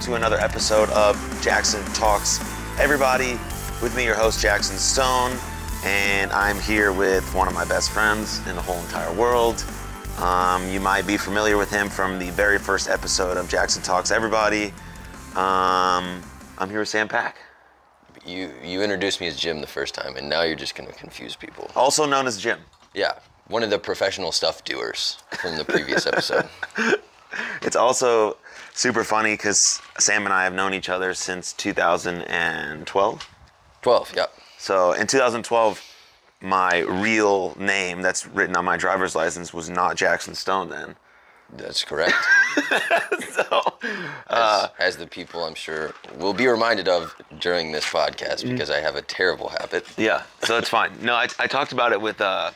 to another episode of Jackson Talks. Everybody, with me, your host, Jackson Stone, and I'm here with one of my best friends in the whole entire world. Um, you might be familiar with him from the very first episode of Jackson Talks Everybody. Um, I'm here with Sam Pack, You you introduced me as Jim the first time, and now you're just gonna confuse people. also known as Jim. Yeah, one of the professional stuff doers from the previous episode. It's also super funny because Sam and I have known each other since 2012. Twelve. Yep. So in 2012, my real name that's written on my driver's license was not Jackson Stone then. That's correct. So As, as the people I'm sure will be reminded of during this podcast because I have a terrible habit. yeah, so it's fine. No, I, I talked about it with uh,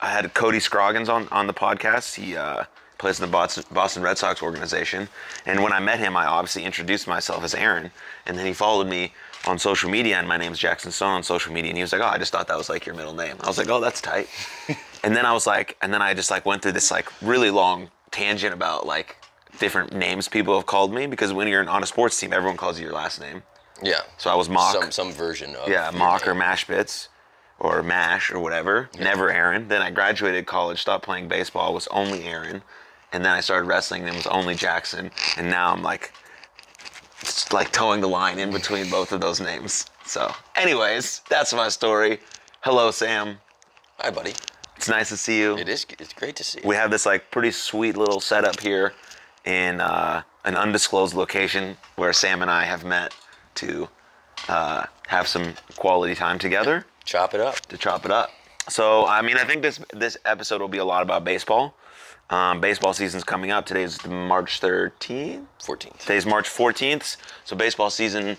I had Cody Scroggins on on the podcast. He uh, plays in the Boston, Boston Red Sox organization, and when I met him, I obviously introduced myself as Aaron, and then he followed me on social media, and my name's Jackson Stone on social media, and he was like, "Oh, I just thought that was like your middle name." I was like, "Oh, that's tight." and then I was like, and then I just like went through this like really long tangent about like different names people have called me because when you're on a sports team, everyone calls you your last name. Yeah. So I was mock. Some some version of Yeah, Mock or name. Mash Bits or Mash or whatever. Never Aaron. Then I graduated college, stopped playing baseball, was only Aaron. And then I started wrestling and it was only Jackson. And now I'm like, it's like towing the line in between both of those names. So, anyways, that's my story. Hello, Sam. Hi, buddy. It's nice to see you. It is. It's great to see. you. We have this like pretty sweet little setup here in uh, an undisclosed location where Sam and I have met to uh, have some quality time together. Chop it up. to chop it up. So I mean, I think this this episode will be a lot about baseball. Um, baseball season's coming up. Today's March 13th. Fourteenth. Today's March 14th. So baseball season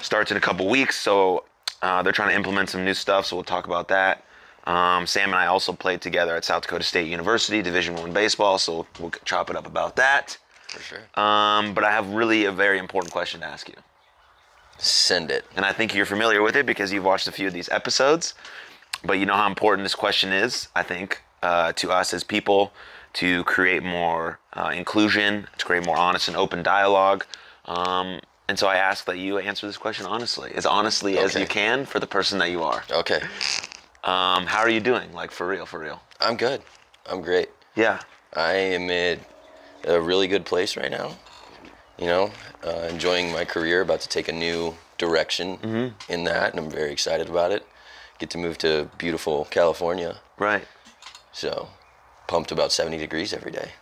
starts in a couple weeks. So uh, they're trying to implement some new stuff. So we'll talk about that. Um, Sam and I also played together at South Dakota State University, Division One baseball. So we'll chop it up about that. For sure. Um, but I have really a very important question to ask you. Send it. and I think you're familiar with it because you've watched a few of these episodes. But you know how important this question is, I think, uh, to us as people to create more uh, inclusion, to create more honest and open dialogue. Um, and so I ask that you answer this question honestly, as honestly as you can for the person that you are. Okay. Um, how are you doing? Like for real, for real. I'm good. I'm great. Yeah. I am in a really good place right now. You know, uh, enjoying my career, about to take a new direction Mm-hmm. in that, and I'm very excited about it. Get to move to beautiful California, Right. so pumped about 70 degrees every day.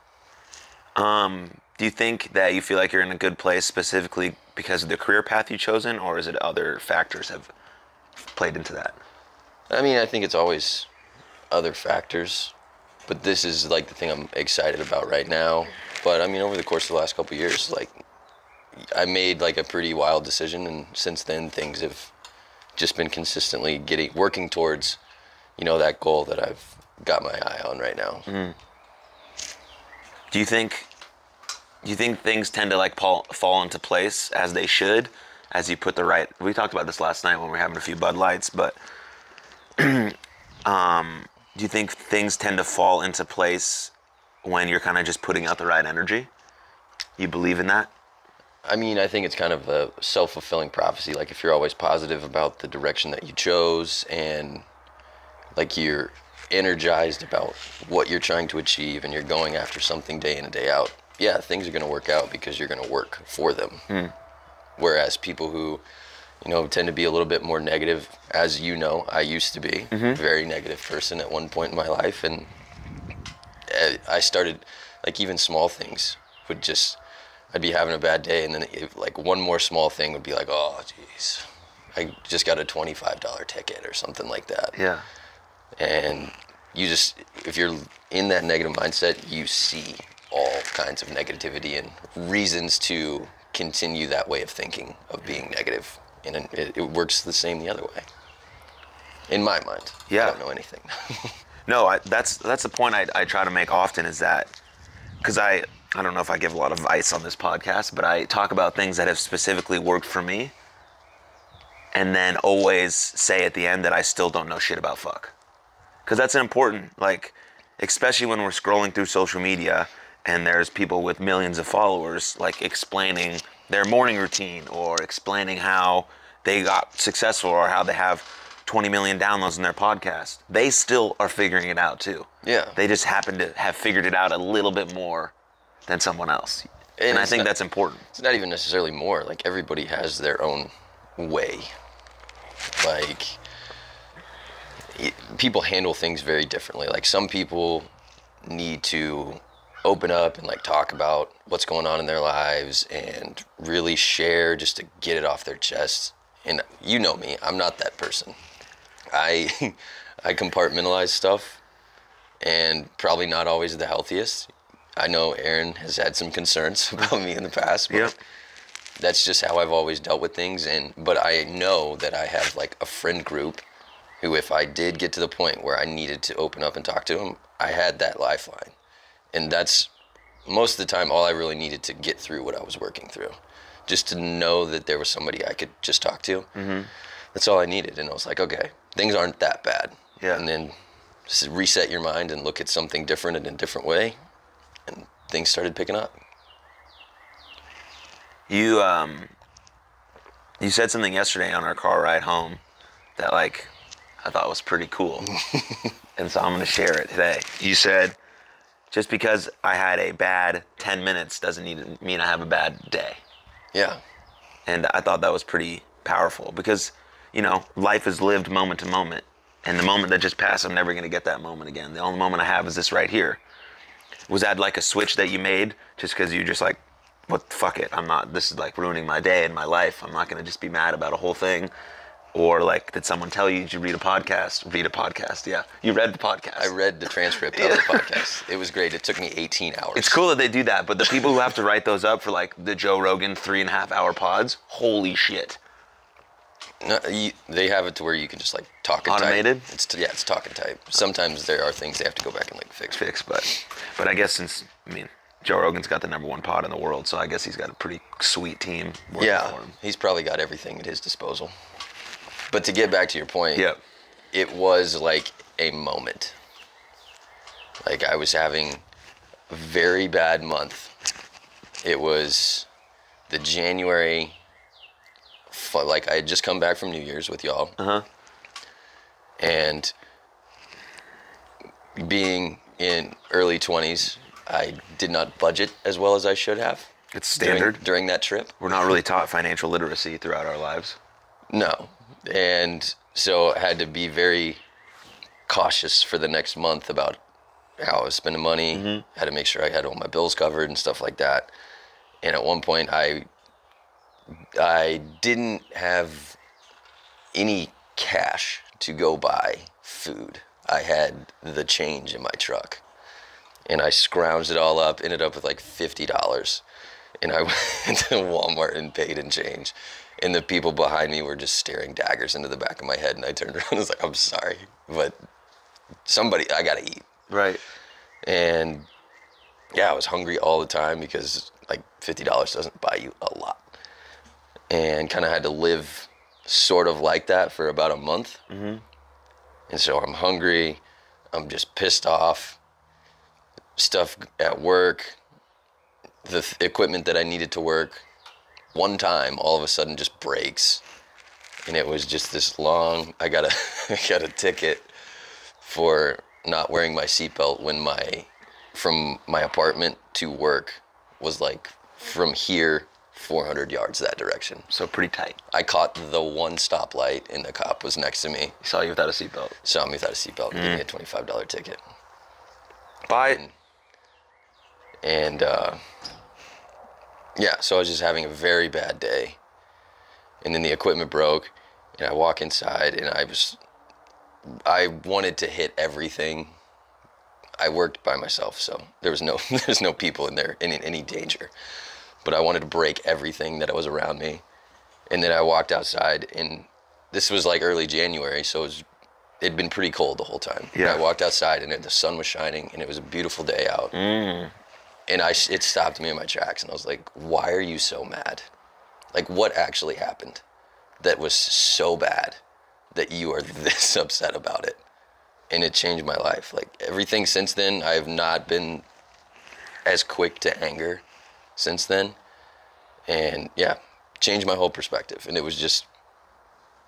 Um, do you think that you feel like you're in a good place specifically because of the career path you've chosen, or is it other factors have played into that? I mean, I think it's always other factors, but this is like the thing I'm excited about right now. But I mean, over the course of the last couple of years, like I made like a pretty wild decision, and since then things have just been consistently getting working towards, you know, that goal that I've got my eye on right now. Do you think do you think things tend to like fall, fall into place as they should as you put the right we talked about this last night when we were having a few Bud Lights, but um do you think things tend to fall into place when you're kind of just putting out the right energy? You believe in that? I mean, I think it's kind of a self fulfilling prophecy. Like, if you're always positive about the direction that you chose and like you're energized about what you're trying to achieve and you're going after something day in and day out, yeah, things are going to work out because you're going to work for them. Whereas people who, you know, tend to be a little bit more negative, as you know, I used to be a very negative person at one point in my life. And uh, I started, like, even small things would just, I'd be having a bad day, and then it, like one more small thing would be like, oh, jeez, I just got a twenty-five dollar ticket or something like that. Yeah. And you just, if you're in that negative mindset, you see all kinds of negativity and reasons to continue that way of thinking of being negative. and it, it works the same the other way. In my mind, Yeah. I don't know anything. No, I, that's that's the point I, I try to make often is that because I I don't know if I give a lot of advice on this podcast, but I talk about things that have specifically worked for me, and then always say at the end that I still don't know shit about fuck, because that's important. Like, especially when we're scrolling through social media and there's people with millions of followers like explaining their morning routine or explaining how they got successful or how they have 20 million downloads in their podcast. They still are figuring it out too. Yeah. They just happen to have figured it out a little bit more than someone else. And, And I think not- that's important. it's not even necessarily more like everybody has their own way like people handle things very differently. Like some people need to open up and like talk about what's going on in their lives and really share just to get it off their chest. And you know me i'm not that person. I i compartmentalize stuff and probably not always the healthiest. I know aaron has had some concerns about me in the past but Yep. that's just how I've always dealt with things. And but I know that I have like a friend group who if I did get to the point where I needed to open up and talk to him, I had that lifeline. And that's most of the time all I really needed to get through what I was working through. Just to know that there was somebody I could just talk to. Mm-hmm. That's all I needed and I was like, okay, things aren't that bad. Yeah. And then just reset your mind and look at something different in a different way and things started picking up. You um you said something yesterday on our car ride home that like I thought was pretty cool. and so I'm going to share it today. You said just because I had a bad 10 minutes doesn't need mean I have a bad day. Yeah. And I thought that was pretty powerful because, you know, life is lived moment to moment. And the moment that just passed, I'm never going to get that moment again. The only moment I have is this right here. Was that like a switch that you made just because you just like, what, fuck it, I'm not, this is like ruining my day and my life. I'm not going to just be mad about a whole thing. Or like, did someone tell you, did you read a podcast? Read a podcast, yeah. You read the podcast. I read the transcript of the podcast. It was great. It took me 18 hours. It's cool that they do that, but the people who have to write those up for like the Joe Rogan three and a half hour pods, holy shit. No, you, they have it to where you can just like talk and Automated? type. It's yeah, it's talk and type. Sometimes there are things they have to go back and like fix. fix, but but I guess since I mean Joe Rogan's got the number one pod in the world, so I guess he's got a pretty sweet team working for Yeah, him. he's probably got everything at his disposal. But to get back to your point, Yep. it was like a moment. Like I was having a very bad month. It was the January. Like I had just come back from New Year's with y'all. Uh huh. and being in early 20s i did not budget as well as i should have It's during- standard. during, that trip We're not really taught financial literacy throughout our lives. no and so i had to be very cautious for the next month about how i was spending money mm-hmm. had to make sure i had all my bills covered and stuff like that and at one point i i didn't have any cash to go buy food. I had the change in my truck. And I scrounged it all up, ended up with like $50. And I went to Walmart and paid in change. And the people behind me were just staring daggers into the back of my head. And I turned around and was like, I'm sorry, but somebody, I gotta eat. Right. And yeah, I was hungry all the time because like $50 doesn't buy you a lot. And kind of had to live sort of like that for about a month. Mm-hmm. And so I'm hungry. I'm just pissed off. Stuff at work, the th- equipment that I needed to work, one time all of a sudden just breaks. And it was just this long, I got a, I got a ticket for not wearing my seatbelt when my from my apartment to work was like from here 400 yards that direction. So pretty tight. I caught the one stoplight and the cop was next to me, He saw you without a seatbelt. saw me without a seatbelt and gave me a mm. $25 ticket. Buy it. And uh, yeah, so I was just having a very bad day. And then the equipment broke, and I walk inside, and I was, I wanted to hit everything. I worked by myself, so there was no, there's no people in there in, in any danger. But I wanted to break everything that was around me. And then I walked outside, and this was like early January, so it was, it'd been pretty cold the whole time. And Yeah. I walked outside, and it, the sun was shining, and it was a beautiful day out and I it stopped me in my tracks, and I was like, "Why are you so mad? Like, what actually happened that was so bad that you are this upset about it?" And it changed my life. Like everything since then, I have not been as quick to anger since then, and yeah, changed my whole perspective. And it was just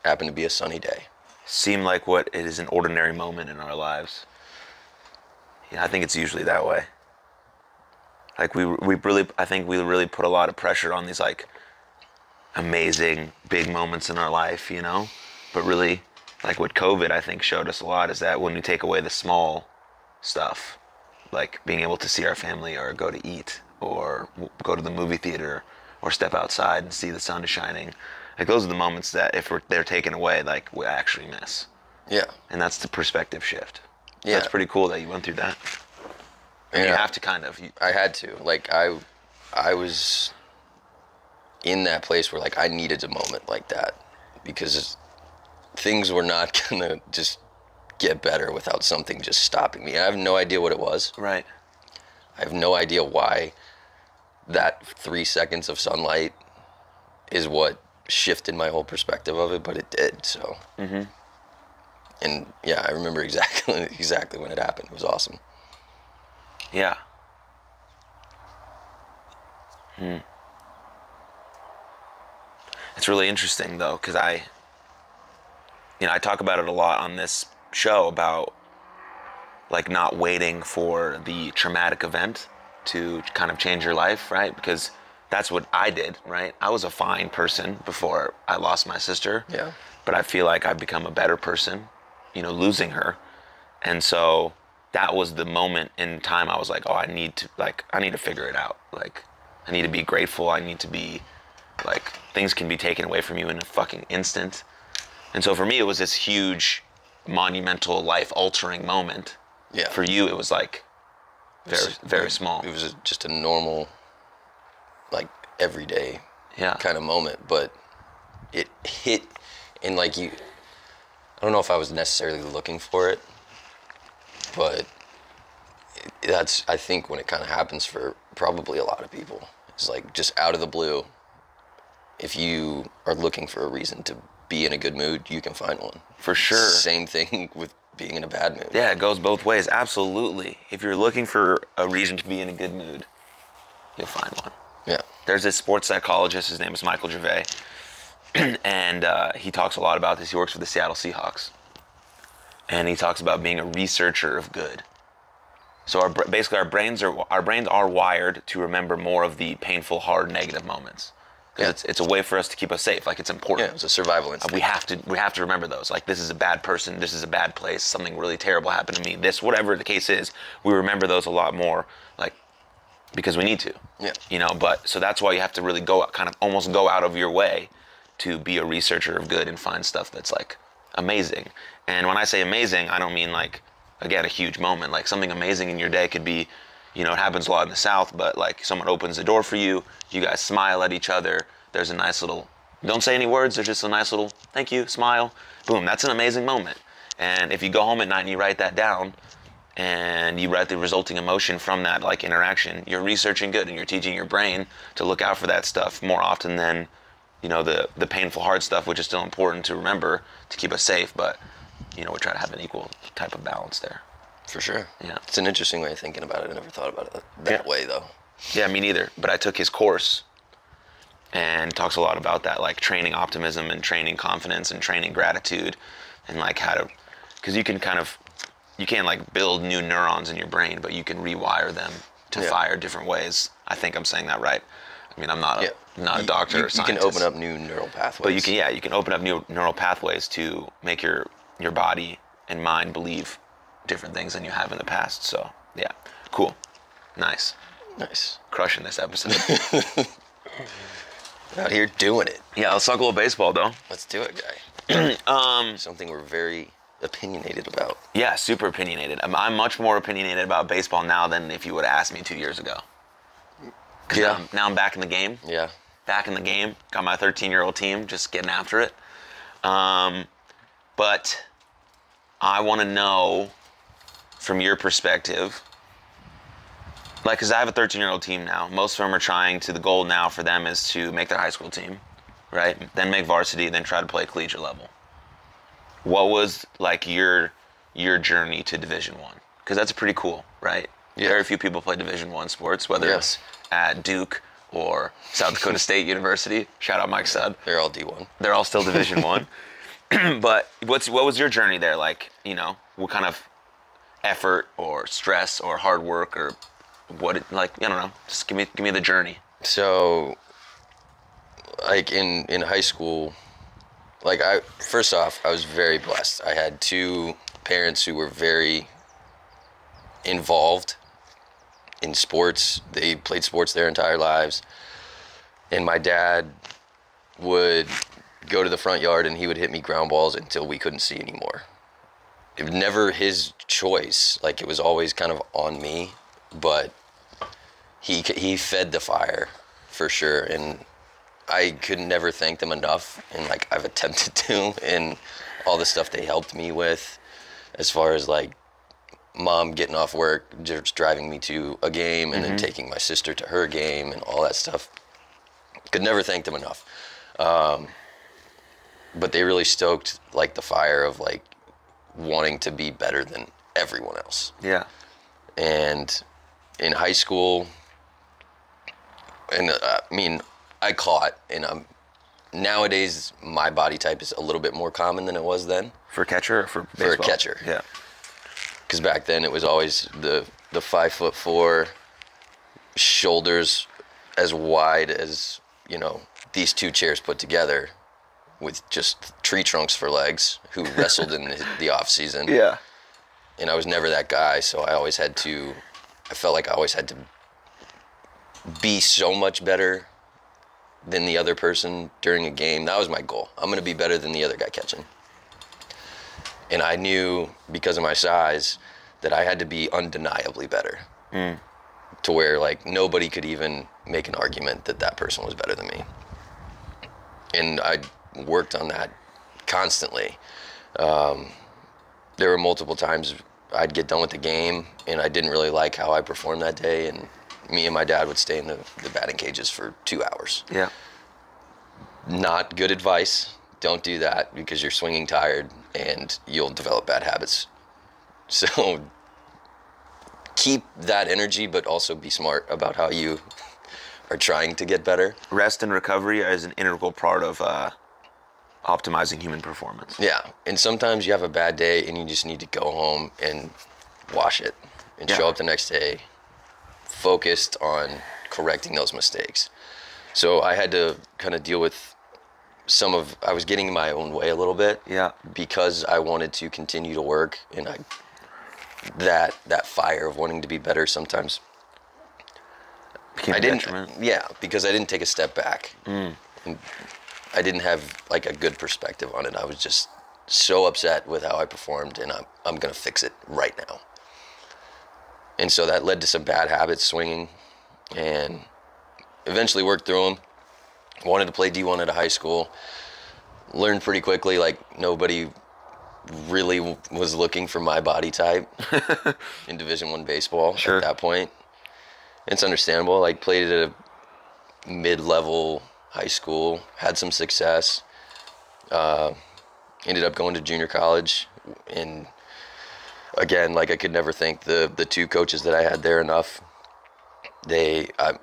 happened to be a sunny day. Seem like what it is an ordinary moment in our lives. Yeah, I think it's usually that way. Like we we really I think we really put a lot of pressure on these like amazing big moments in our life, you know? But really like what COVID I think showed us a lot is that when we take away the small stuff, like being able to see our family or go to eat or go to the movie theater or step outside and see the sun is shining, like those are the moments that if we're, they're taken away, like we actually miss. Yeah. And that's the perspective shift. Yeah. That's pretty cool that you went through that. And you have to kind of. You, I had to. Like I I was in that place where like I needed a moment like that because things were not gonna just get better without something just stopping me. I have no idea what it was. right. I have no idea why that three seconds of sunlight is what shifted my whole perspective of it, but it did. So, mm-hmm. and yeah, I remember exactly exactly when it happened. It was awesome. Yeah. Hmm. It's really interesting though, because I, you know, I talk about it a lot on this show about like not waiting for the traumatic event to kind of change your life, right? Because that's what I did, right? I was a fine person before I lost my sister. Yeah. But I feel like I've become a better person, you know, losing her. And so that was the moment in time I was like, oh, I need to like I need to figure it out. Like I need to be grateful. I need to be like things can be taken away from you in a fucking instant. And so for me it was this huge monumental life altering moment. Yeah. For you it was like very very small. It was just a normal, like everyday Yeah. kind of moment, but it hit, and like you, I don't know if I was necessarily looking for it, but that's I think when it kind of happens for probably a lot of people. It's like just out of the blue. If you are looking for a reason to be in a good mood, you can find one. For sure. Same thing with being in a bad mood. Yeah, it goes both ways. Absolutely. If you're looking for a reason to be in a good mood, you'll find one. Yeah. There's this sports psychologist. His name is Michael Gervais, and uh, he talks a lot about this. He works for the Seattle Seahawks, and he talks about being a researcher of good. So our, basically, our brains are our brains are wired to remember more of the painful, hard, negative moments. 'Cause Yeah. It's it's a way for us to keep us safe. Like it's important Yeah, it's a survival uh, instinct. we have to we have to remember those like this is a bad person this is a bad place something really terrible happened to me this whatever the case is we remember those a lot more like because we need to Yeah. you know but so that's why you have to really go kind of almost go out of your way to be a researcher of good and find stuff that's like amazing and when i say amazing i don't mean like again a huge moment. Like something amazing in your day could be you know it happens a lot in the south but like someone opens the door for you you guys smile at each other there's a nice little don't say any words there's just a nice little thank you smile boom that's an amazing moment. And if you go home at night and you write that down and you write the resulting emotion from that like interaction you're researching good and you're teaching your brain to look out for that stuff more often than you know the the painful hard stuff which is still important to remember to keep us safe but you know we try to have an equal type of balance there For sure. Yeah. It's an interesting way of thinking about it. I never thought about it that Yeah. way though. Yeah, me neither. But I took his course and talks a lot about that, like training optimism and training confidence and training gratitude and like how to, because you can kind of, you can't like build new neurons in your brain, but you can rewire them to Yeah. fire different ways. I think I'm saying that right. I mean, I'm not a, Yeah. Not a doctor you, or you can open up new neural pathways. But you can, yeah, you can open up new neural pathways to make your your body and mind believe different things than you have in the past. So yeah, cool, nice, Nice. crushing this episode. Out here doing it. Yeah, let's talk a little baseball though. Let's do it, guy. Um, Something we're very opinionated about. yeah, super opinionated. I'm, I'm much more opinionated about baseball now than if you would have asked me two years ago. Yeah. Now, I'm- now I'm back in the game. Yeah. Back in the game. Got my 13 year old team, just getting after it. Um, but I want to know from your perspective. Like, because I have a 13 year old team now. Most of them are trying to, the goal now for them is to make their high school team, right? Then make varsity, then try to play collegiate level. What was like your your journey to Division One? Because that's pretty cool, right? Yeah. Very few people play Division One sports, whether Yeah. it's at Duke or South Dakota State University. Shout out Mike Stud. They're all D1. They're all still Division One. but what's what was your journey there like? You know, what kind of effort or stress or hard work or what? It, like I don't know. Just give me give me the journey. So, like in in high school, like I first off, I was very blessed. I had two parents who were very involved in sports. They played sports their entire lives, and my dad would go to the front yard and he would hit me ground balls until we couldn't see anymore. It was never his choice. Like it was always kind of on me, but he he fed the fire for sure and I could never thank them enough and like I've attempted to and all the stuff they helped me with as far as like mom getting off work just driving me to a game and then taking my sister to her game and all that stuff could never thank them enough um, but they really stoked like the fire of like wanting to be better than everyone else Yeah. and in high school and uh, i mean i caught and i'm nowadays my body type is a little bit more common than it was then For catcher or for For a catcher. Yeah. because back then it was always the the five foot four shoulders as wide as you know these two chairs put together with just tree trunks for legs who wrestled in the, the off season Yeah. and I was never that guy, so I always had to. I felt like I always had to be so much better than the other person during a game. That was my goal. I'm gonna be better than the other guy catching. And I knew because of my size that I had to be undeniably better, mm. to where like nobody could even make an argument that that person was better than me. And I worked on that constantly there were multiple times I'd get done with the game and I didn't really like how I performed that day, and me and my dad would stay in the, the batting cages for two hours. Yeah. Not good advice. Don't do that because you're swinging tired and you'll develop bad habits. So keep that energy, but also be smart about how you are trying to get better. Rest and recovery is an integral part of uh, optimizing human performance. Yeah, and sometimes you have a bad day and you just need to go home and wash it and show up the next day focused on correcting those mistakes. So I had to kind of deal with some of I was getting in my own way a little bit Yeah. because I wanted to continue to work and I that that fire of wanting to be better sometimes Became I didn't detriment. yeah because I didn't take a step back Mm. and I didn't have like a good perspective on it I was just so upset with how I performed and I'm I'm gonna fix it right now and so that led to some bad habits swinging and eventually worked through them wanted to play D1 at a high school learned pretty quickly like nobody really was looking for my body type in division 1 baseball Sure. at that point it's understandable. Like played at a mid-level high school, had some success. Uh, ended up going to junior college, and again, like I could never thank the the two coaches that I had there enough. They, I,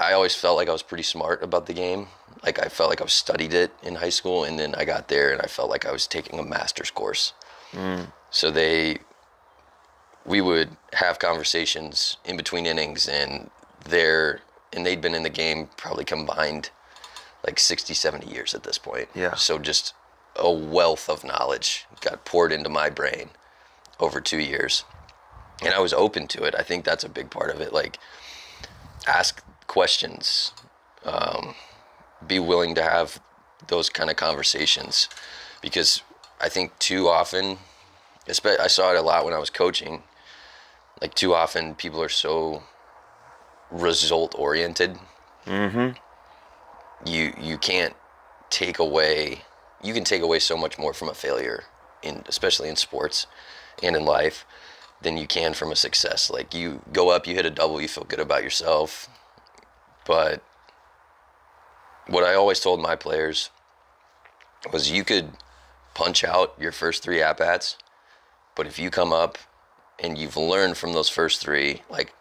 I always felt like I was pretty smart about the game. Like I felt like I studied it in high school, and then I got there and I felt like I was taking a master's course. So they we would have conversations in between innings and they're and they'd been in the game probably combined like 60 70 years at this point. Yeah. so just a wealth of knowledge got poured into my brain over two years. And i was open to it. I think that's a big part of it. Like ask questions um, be willing to have those kind of conversations. Because i think too often i saw it a lot when i was coaching like too often people are so result oriented mm-hmm. You you can't take away you can take away so much more from a failure in especially in sports and in life than you can from a success. Like you go up you hit a double you feel good about yourself. But what i always told my players was you could punch out your first three at bats but if you come up and you've learned from those first three, like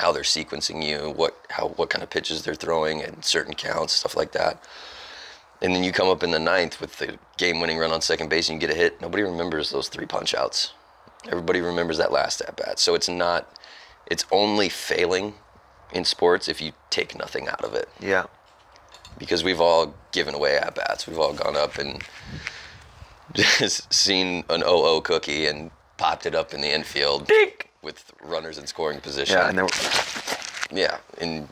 how they're sequencing you, what how what kind of pitches they're throwing and certain counts, stuff like that. And then you come up in the ninth with the game-winning run on second base and you get a hit. Nobody remembers those three punch-outs. Everybody remembers that last at bat. So it's not. It's only failing in sports if you take nothing out of it Yeah. because we've all given away at bats. We've all gone up and just seen an OO cookie and popped it up in the infield Dink. With runners in scoring position. Yeah, and then yeah, and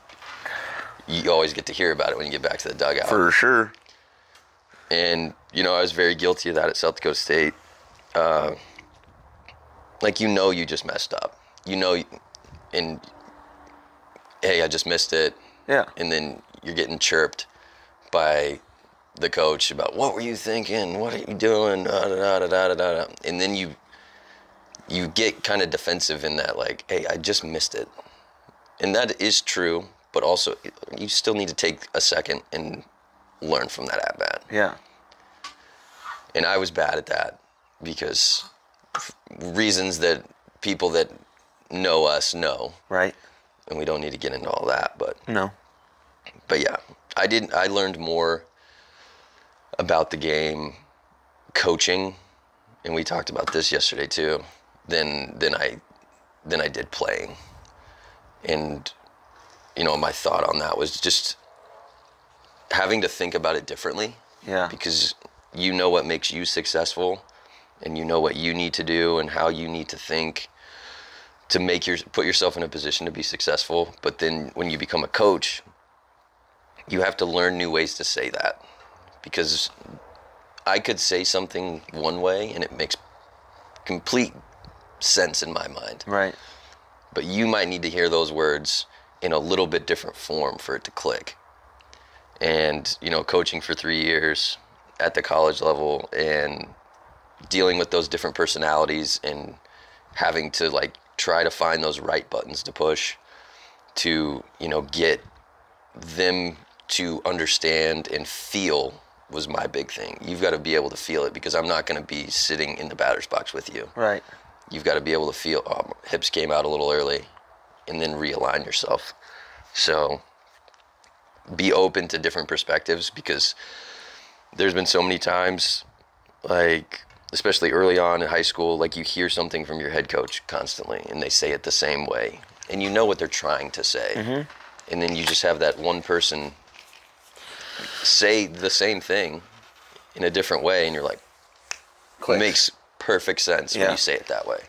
you always get to hear about it when you get back to the dugout. for sure. and you know, I was very guilty of that at South Dakota State. Uh, like you know, you just messed up. You know, and hey, I just missed it. Yeah. and then you're getting chirped by the coach about what were you thinking? What are you doing? Da, da, da, da, da, da, da. And then you you get kind of defensive in that, like, hey, I just missed it, and that is true. But also, you still need to take a second and learn from that at bat. Yeah. And I was bad at that because reasons that people that know us know, Right. and we don't need to get into all that, but No. but yeah, I didn't. I learned more about the game coaching, and we talked about this yesterday too. Than than I than I did playing, and you know my thought on that was just having to think about it differently Yeah. because you know what makes you successful, and you know what you need to do and how you need to think to make your put yourself in a position to be successful. But then when you become a coach, you have to learn new ways to say that because I could say something one way and it makes complete sense in my mind. Right. But you might need to hear those words in a little bit different form for it to click. And, you know, coaching for three years at the college level and dealing with those different personalities and having to like try to find those right buttons to push to, you know, get them to understand and feel was my big thing. You've got to be able to feel it because I'm not going to be sitting in the batter's box with you Right. You've got to be able to feel oh, my hips came out a little early and then realign yourself. So be open to different perspectives because there's been so many times like especially early on in high school like you hear something from your head coach constantly and they say it the same way and you know what they're trying to say. Mm-hmm. And then you just have that one person say the same thing in a different way and you're like Clicks. makes perfect sense when you say it that way.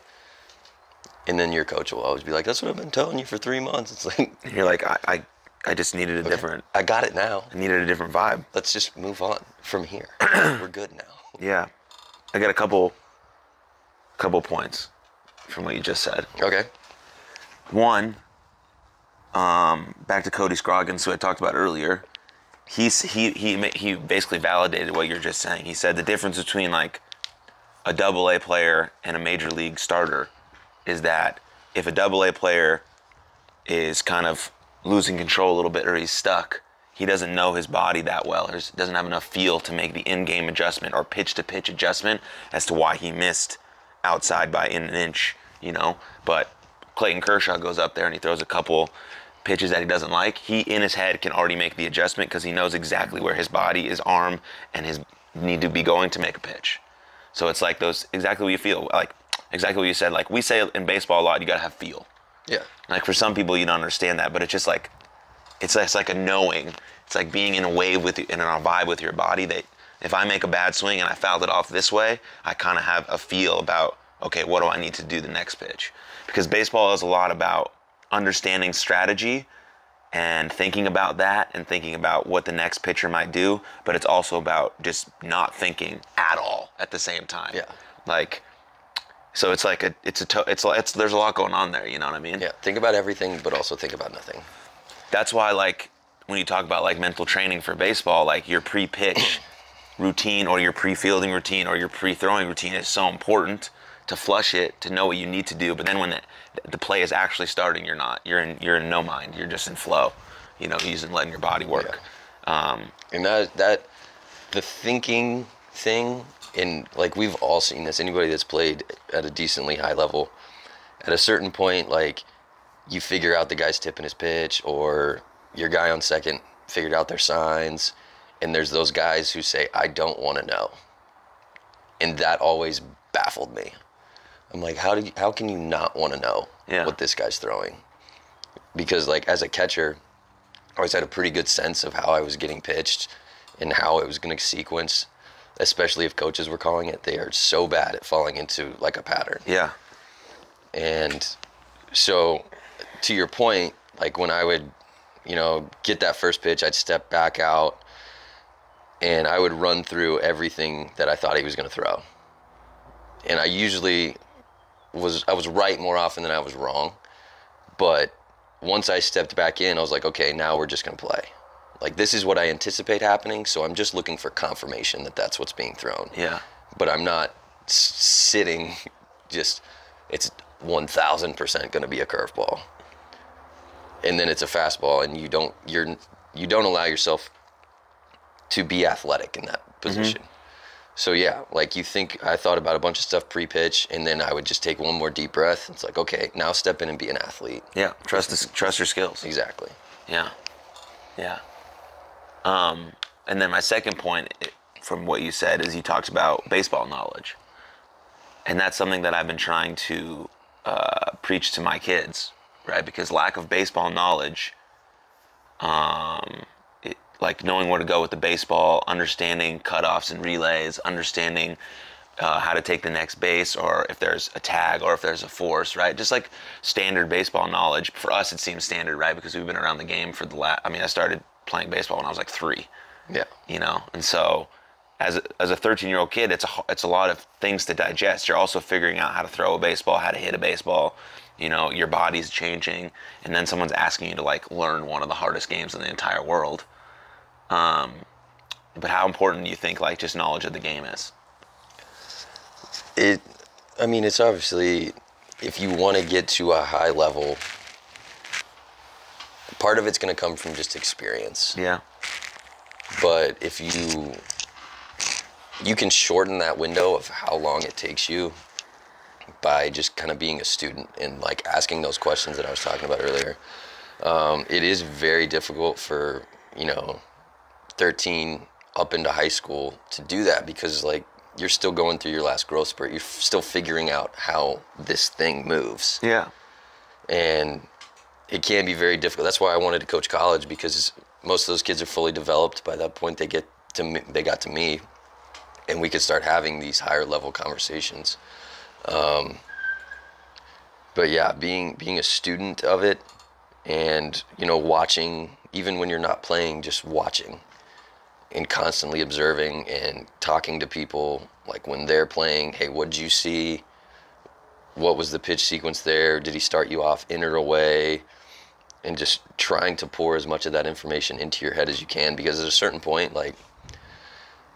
And then your coach will always be like, "That's what I've been telling you for three months." It's like, you're like, I, I, I just needed a different, I got it now. I needed a different vibe. Let's just move on from here. We're good now. Yeah. I got a couple, couple points from what you just said. Okay. One, um, back to Cody Scroggins, who I talked about earlier. He's he he he basically validated what you're just saying. He said the difference between like a double A player and a major league starter is that if a double A player is kind of losing control a little bit or he's stuck, he doesn't know his body that well or doesn't have enough feel to make the in-game adjustment or pitch-to-pitch adjustment as to why he missed outside by an inch, you know. But Clayton Kershaw goes up there and he throws a couple pitches that he doesn't like. He in his head can already make the adjustment because he knows exactly where his body, his arm, and his need to be going to make a pitch. So it's like those exactly what you feel like exactly what you said. Like we say in baseball a lot, you gotta have feel. Yeah. Like for some people, you don't understand that, but it's just like, it's it's like a knowing. It's like being in a wave with you, in a vibe with your body. That if I make a bad swing and I fouled it off this way, I kind of have a feel about okay, what do I need to do the next pitch? Because baseball is a lot about understanding strategy and thinking about that and thinking about what the next pitcher might do, but it's also about just not thinking at all at the same time. Yeah. Like, so it's like a it's a to, it's it's there's a lot going on there. You know what I mean? Yeah. Think about everything, but also think about nothing. that's why like when you talk about like mental training for baseball like your pre-pitch routine or your pre-fielding routine or your pre-throwing routine is so important to flush it to know what you need to do but then when the, the play is actually starting. You're not you're in you're in no mind. You're just in flow. You know using letting your body work. Um, And that that the thinking thing, and like we've all seen this. Anybody that's played at a decently high level, at a certain point, like you figure out the guy's tipping his pitch or your guy on second figured out their signs and there's those guys who say i don't want to know. And that always baffled me i'm like how do you, how can you not want to know Yeah. what this guy's throwing because like as a catcher I always had a pretty good sense of how I was getting pitched and how it was going to sequence, especially if coaches were calling it. They are so bad at falling into like a pattern. Yeah. And so, to your point, like when I would, you know, get that first pitch, I'd step back out and I would run through everything that I thought he was going to throw. And I usually was I was right more often than I was wrong. But once I stepped back in, I was like, okay, now we're just going to play. Like this is what I anticipate happening, so I'm just looking for confirmation that that's what's being thrown Yeah. but I'm not s- sitting just it's 1000% going to be a curveball. And then it's a fastball and you don't you're you don't allow yourself to be athletic in that mm-hmm. position. So yeah, like you think I thought about a bunch of stuff pre-pitch and then I would just take one more deep breath. It's like, okay, now step in and be an athlete. Yeah. Trust this, trust your skills. Exactly. Yeah. Yeah. Um, and then my second point from what you said is you talked about baseball knowledge. And that's something that I've been trying to uh, preach to my kids, right? Because lack of baseball knowledge, um, like knowing where to go with the baseball, understanding cutoffs and relays, understanding uh, how to take the next base, or if there's a tag, or if there's a force, right? Just like standard baseball knowledge. For us, it seems standard, right? Because we've been around the game for the last. I mean, I started playing baseball when I was like three, Yeah. you know, and so as a, as a 13 year old kid, it's a it's a lot of things to digest. You're also figuring out how to throw a baseball, how to hit a baseball. You know, your body's changing, and then someone's asking you to like learn one of the hardest games in the entire world. Um, but how important do you think like just knowledge of the game is? It I mean, it's obviously if you want to get to a high level part of it's going to come from just experience. Yeah. but if you you can shorten that window of how long it takes you by just kind of being a student and like asking those questions that I was talking about earlier. Um, it is very difficult for you know 13 up into high school to do that because like you're still going through your last growth spurt. You're still figuring out how this thing moves Yeah. and it can be very difficult. That's why I wanted to coach college because most of those kids are fully developed by that point. They get to me, they got to me, and we could start having these higher level conversations. Um, but yeah, being being a student of it, and you know, watching even when you're not playing, just watching, and constantly observing and talking to people. Like when they're playing, hey, what did you see? what was the pitch sequence there? Did he start you off in or away? And just trying to pour as much of that information into your head as you can because at a certain point, like,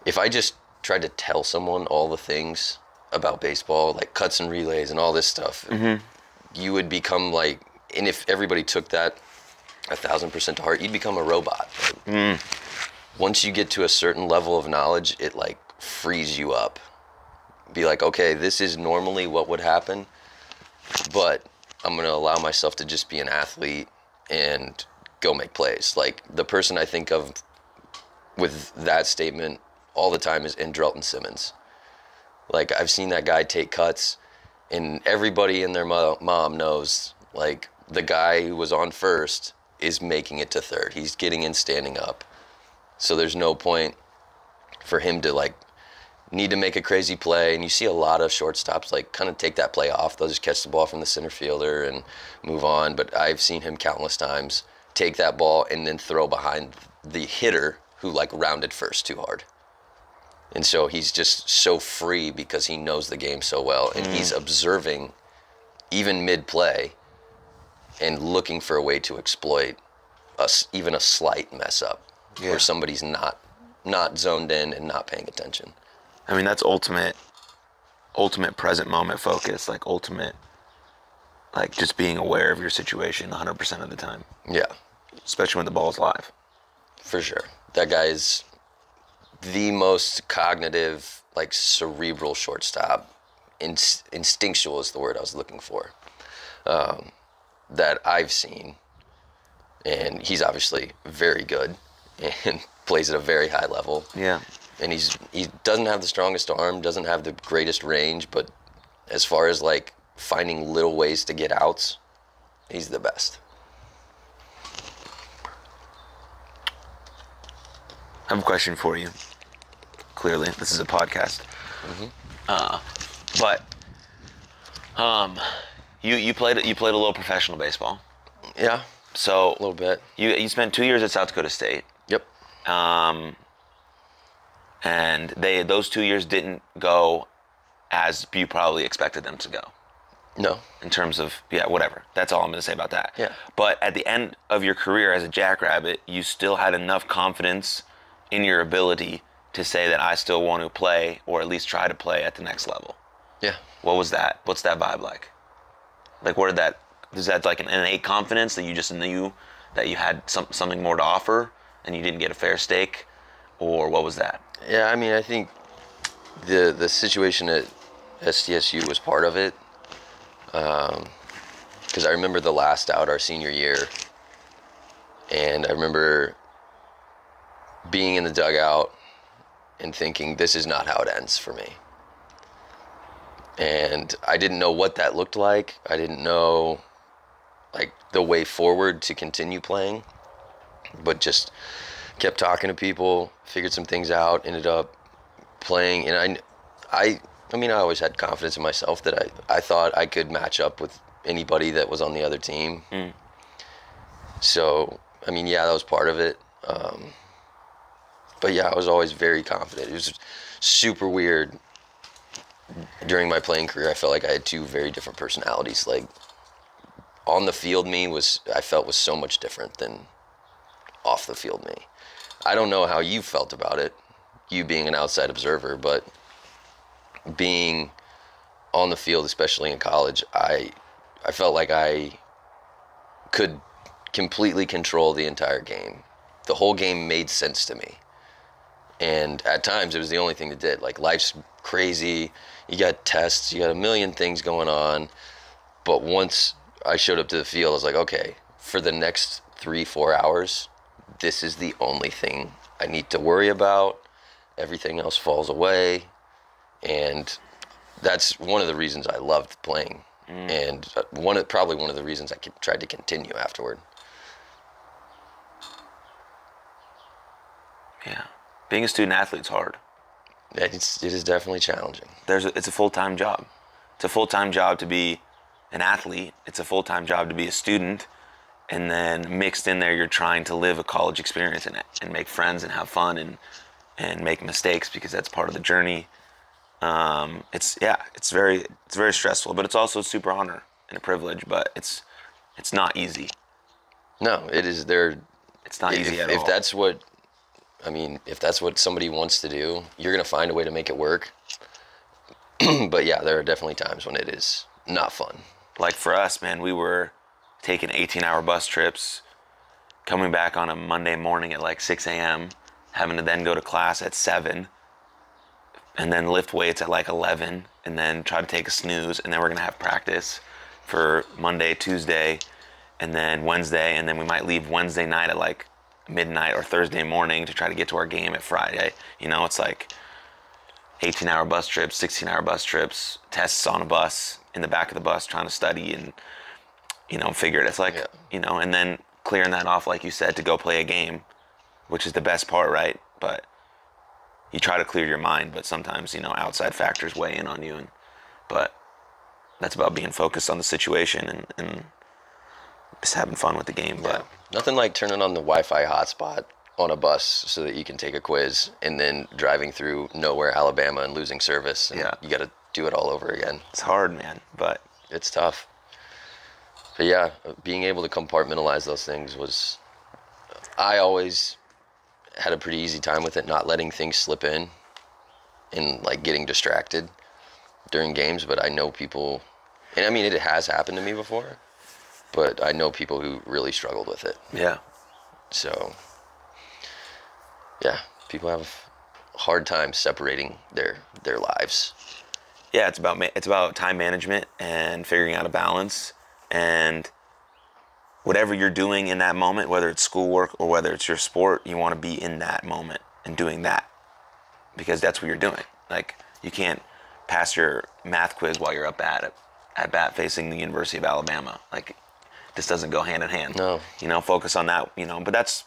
if I just tried to tell someone all the things about baseball, like cuts and relays and all this stuff, mm-hmm. you would become like, and if everybody took that a thousand percent to heart, you'd become a robot. Like, Once you get to a certain level of knowledge, it like frees you up be like, okay, this is normally what would happen, but I'm gonna allow myself to just be an athlete and go make plays. Like the person I think of with that statement all the time is Andrelton Simmons. Like I've seen that guy take cuts, and everybody and their mo- mom knows like the guy who was on first is making it to third. He's getting in standing up, so there's no point for him to like need to make a crazy play. And you see a lot of shortstops like kind of take that play off. They'll just catch the ball from the center fielder and move on. But i've seen him countless times take that ball and then throw behind the hitter who like rounded first too hard. And so he's just so free because he knows the game so well. And he's mm. observing even mid play and looking for a way to exploit us even a slight mess up Yeah. where somebody's not not zoned in and not paying attention I mean, that's ultimate, ultimate present moment focus. Like ultimate, like just being aware of your situation 100% of the time, yeah especially when the ball's live. For sure. That guy is the most cognitive, like cerebral shortstop. Inst- instinctual is the word I was looking for. Um, that I've seen, and he's obviously very good and plays at a very high level. Yeah. And he's he doesn't have the strongest arm, doesn't have the greatest range, but as far as like finding little ways to get outs, he's the best. I have a question for you. Clearly, this is a podcast. Mhm. Uh, but um, you you played you played a little professional baseball. Yeah, So a little bit. you you spent two years at South Dakota State. Um, and they those two years didn't go as you probably expected them to go No. in terms of yeah whatever. That's all I'm going to say about that. Yeah. But at the end of your career as a Jackrabbit, you still had enough confidence in your ability to say that I still want to play or at least try to play at the next level. Yeah. What was that? What's that vibe like? Like, where did that? Is that like an innate confidence that you just knew that you had some, something more to offer and you didn't get a fair stake, or what was that? Yeah, I mean, I think the the situation at SDSU was part of it. Um, because I remember the last out our senior year, and I remember being in the dugout and thinking, "This is not how it ends for me." And I didn't know what that looked like. I didn't know like the way forward to continue playing, but just kept talking to people, figured some things out, ended up playing, and I, I, I mean, I always had confidence in myself that I, I thought I could match up with anybody that was on the other team. So, I mean, yeah, that was part of it. Um, but yeah, I was always very confident. It was super weird. During my playing career, I felt like I had two very different personalities. Like on the field, me was I felt was so much different than off the field me. I don't know how you felt about it, you being an outside observer, but being on the field, especially in college, I I felt like I could completely control the entire game. The whole game made sense to me. And at times it was the only thing that did. Like life's crazy. You got tests, you got a million things going on. But once I showed up to the field, I was like, okay, for the next three, four hours, this is the only thing I need to worry about. Everything else falls away. And that's one of the reasons I loved playing. And uh, one of, probably one of the reasons I tried to continue afterward. Yeah, being a student athlete's hard. It's, it is definitely challenging. There's a, it's a full time job. It's a full time job to be an athlete. It's a full time job to be a student, and then mixed in there, you're trying to live a college experience and and make friends and have fun and and make mistakes because that's part of the journey. Um, it's yeah, it's very it's very stressful, but it's also a super honor and a privilege. But it's it's not easy. No, it is there. It's not easy if, at if all. that's what I mean, if that's what somebody wants to do, you're gonna find a way to make it work. but yeah, there are definitely times when it is not fun. like for us, man, we were taking 18 hour bus trips, coming back on a Monday morning at like 6 a.m., having to then go to class at 7, and then lift weights at like 11, and then try to take a snooze, and then we're gonna have practice for Monday, Tuesday, and then Wednesday, and then we might leave Wednesday night at like midnight or Thursday morning to try to get to our game at Friday. You know, it's like 18 hour bus trips, 16 hour bus trips, tests on a bus, in the back of the bus trying to study and, you know, figure it. It's like, Yeah. you know, and then clearing that off, like you said, to go play a game, which is the best part, right? But you try to clear your mind, but sometimes, you know, outside factors weigh in on you. And, but that's about being focused on the situation and, and just having fun with the game. But Nothing like turning on the Wi-Fi hotspot on a bus so that you can take a quiz, and then driving through nowhere, Alabama, and losing service. And Yeah. you got to do it all over again. it's hard, man. But It's tough. But yeah, being able to compartmentalize those things was. I always had a pretty easy time with it, not letting things slip in, and like getting distracted during games. But I know people, and I mean it has happened to me before, but I know people who really struggled with it. yeah, So, yeah, people have a hard time separating their their lives. yeah, it's about ma- it's about time management and figuring out a balance. And whatever you're doing in that moment, whether it's schoolwork or whether it's your sport, you want to be in that moment and doing that because that's what you're doing. Like you can't pass your math quiz while you're up at at bat facing the University of Alabama. Like this doesn't go hand in hand. No. You know, focus on that. You know, but that's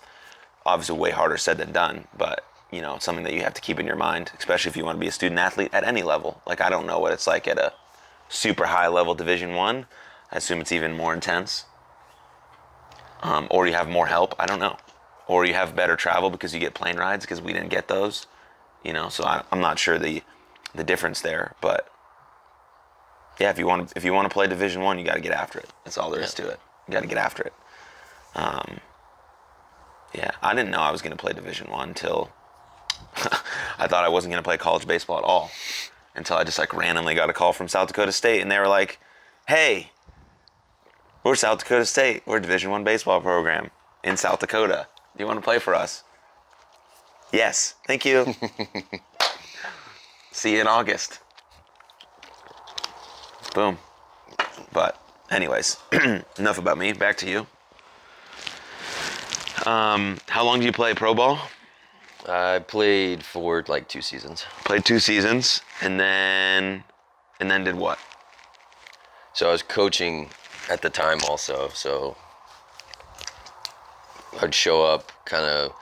obviously way harder said than done. But you know, it's something that you have to keep in your mind, especially if you want to be a student athlete at any level. Like I don't know what it's like at a super high level Division One. I. Assume it's even more intense. Um, or you have more help. I don't know. Or you have better travel because you get plane rides because we didn't get those. You know, so I, I'm not sure the the difference there, but yeah, if you want if you want to play Division One, you got to get after it. That's all there is to it. You got to get after it. Um, yeah, I didn't know I was going to play Division One until I thought I wasn't going to play college baseball at all until I just like randomly got a call from South Dakota State, and they were like, "Hey, we're South Dakota State. We're a Division One baseball program in South Dakota. Do you want to play for us?" Yes, thank you. See you in August. Boom. But, anyways, enough about me. Back to you. Um, how long do you play pro ball? I played for like two seasons. Played two seasons, and then, and then did what? So I was coaching at the time also. So I'd show up kind of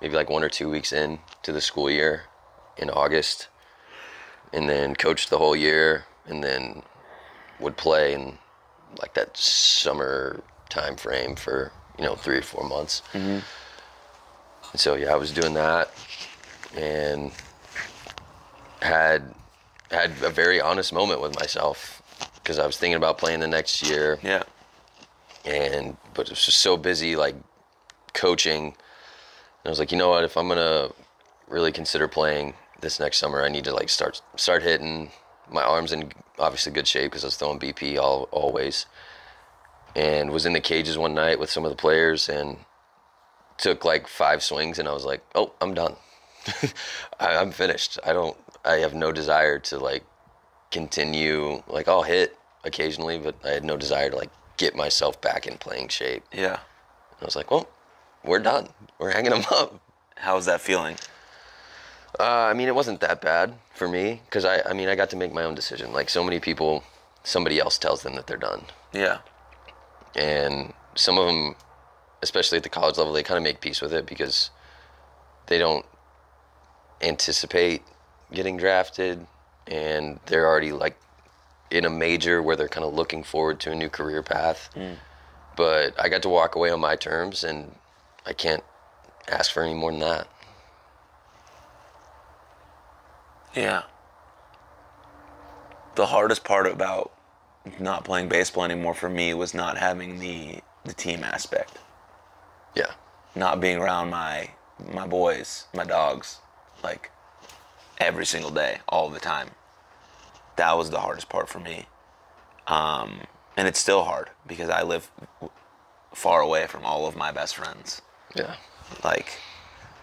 maybe like one or two weeks in to the school year in August and then coach the whole year and then would play in like that summer time frame for, you know, three or four months. Mm-hmm. And so yeah, I was doing that and had had a very honest moment with myself because I was thinking about playing the next year. Yeah. and but it was just so busy like coaching. And I was like you know what? If I'm gonna really consider playing this next summer I need to like start start hitting. My arms in obviously good shape because I was throwing BP all always. And was in the cages one night with some of the players and took like five swings and I was like oh I'm done. I, I'm finished. I don't I have no desire to like continue like I'll hit occasionally, but I had no desire to like get myself back in playing shape. Yeah. I was like, well, we're done. We're hanging them up. How was that feeling? Uh, I mean, it wasn't that bad for me because I, I mean, I got to make my own decision. Like so many people, somebody else tells them that they're done, Yeah. and some of them, especially at the college level, they kind of make peace with it because they don't anticipate getting drafted, and they're already like in a major where they're kind of looking forward to a new career path. Mm. But I got to walk away on my terms, and I can't ask for any more than that. Yeah. The hardest part about not playing baseball anymore for me was not having the the team aspect. Yeah. Not being around my my boys, my dogs, like every single day, all the time. That was the hardest part for me. Um, and it's still hard because I live w- far away from all of my best friends. Yeah. like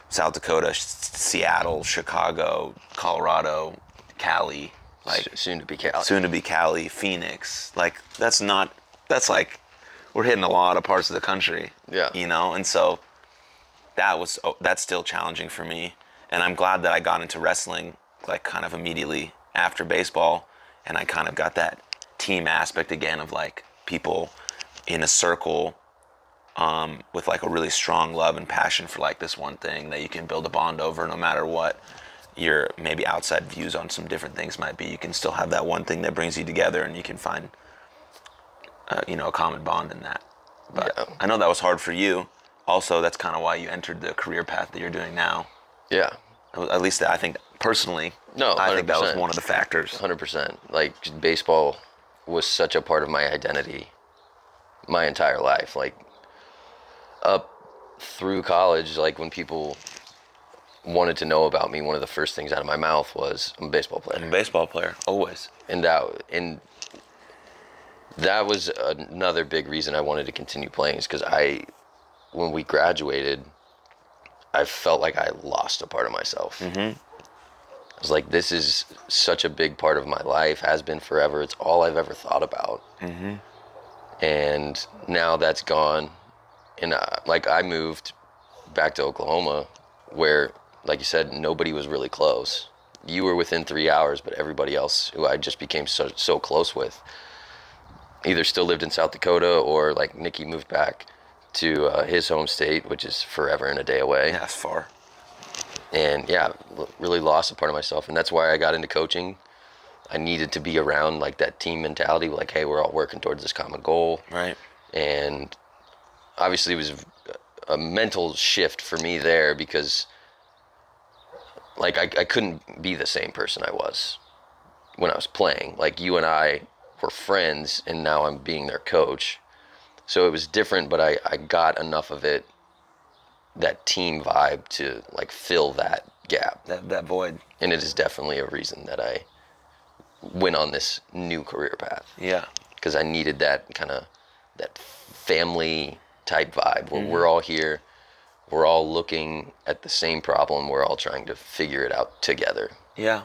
South Dakota, Seattle, Chicago, Colorado, Cali, like soon to be Cali. soon to be Cali, Phoenix. Like that's not that's like we're hitting a lot of parts of the country. Yeah. You know, and so that was oh, that's still challenging for me, and I'm glad that I got into wrestling like kind of immediately after baseball, and I kind of got that team aspect again of like people in a circle um, with like a really strong love and passion for like this one thing that you can build a bond over no matter what your maybe outside views on some different things might be you can still have that one thing that brings you together and you can find uh, you know a common bond in that but Yeah. i know that was hard for you also that's kind of why you entered the career path that you're doing now Yeah. at least i think personally No, i think that was one of the factors Hundred percent. Like baseball was such a part of my identity, my entire life. Like up through college, like when people wanted to know about me, one of the first things out of my mouth was I'm a baseball player, I'm a baseball player always and that and that was another big reason I wanted to continue playing is because I, when we graduated, I felt like I lost a part of myself. Mm-hmm. I was like, this is such a big part of my life, has been forever. It's all I've ever thought about. Mm-hmm. and now that's gone. And uh, like I moved back to Oklahoma, where, like you said, nobody was really close. You were within three hours, but everybody else who I just became so so close with either still lived in South Dakota or like Nikki moved back to uh, his home state, which is forever and a day away Yeah, it's far. And yeah really lost a part of myself. And that's why i got into coaching. I needed to be around like that team mentality like hey we're all working towards this common goal. Right. and obviously it was a mental shift for me there because like I, I couldn't be the same person i was when i was playing. Like you and i were friends and now i'm being their coach. So it was different but i, I got enough of it that team vibe to like fill that gap That that void. and it is definitely a reason that i went on this new career path Yeah. because I needed that kind of that family type vibe where mm-hmm. we're all here, we're all looking at the same problem, we're all trying to figure it out together. Yeah.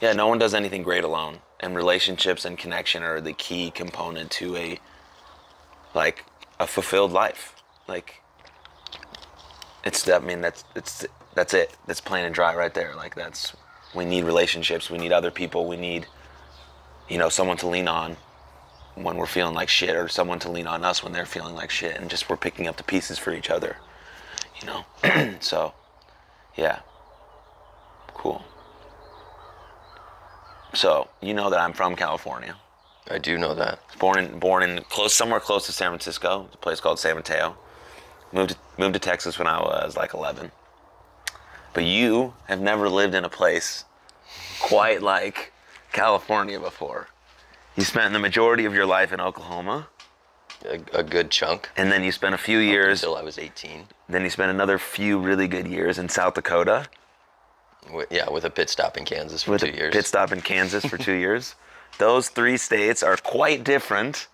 Yeah, no one does anything great alone. And relationships and connection are the key component to a like a fulfilled life. Like it's I mean that's it's that's it. That's plain and dry right there. Like that's we need relationships, we need other people, we need you know, someone to lean on when we're feeling like shit or someone to lean on us when they're feeling like shit and just we're picking up the pieces for each other. You know? so yeah. Cool. So you know that I'm from California. I do know that. Born in born in close somewhere close to San Francisco, a place called San Mateo. Moved to, moved to Texas when I was like 11. But you have never lived in a place quite like California before. You spent the majority of your life in Oklahoma, A, a good chunk. and then you spent a few years. until I was 18. Then you spent another few really good years in South Dakota Wi- Yeah, with a pit stop in Kansas for with two a years. pit stop in Kansas for two years. Those three states are quite different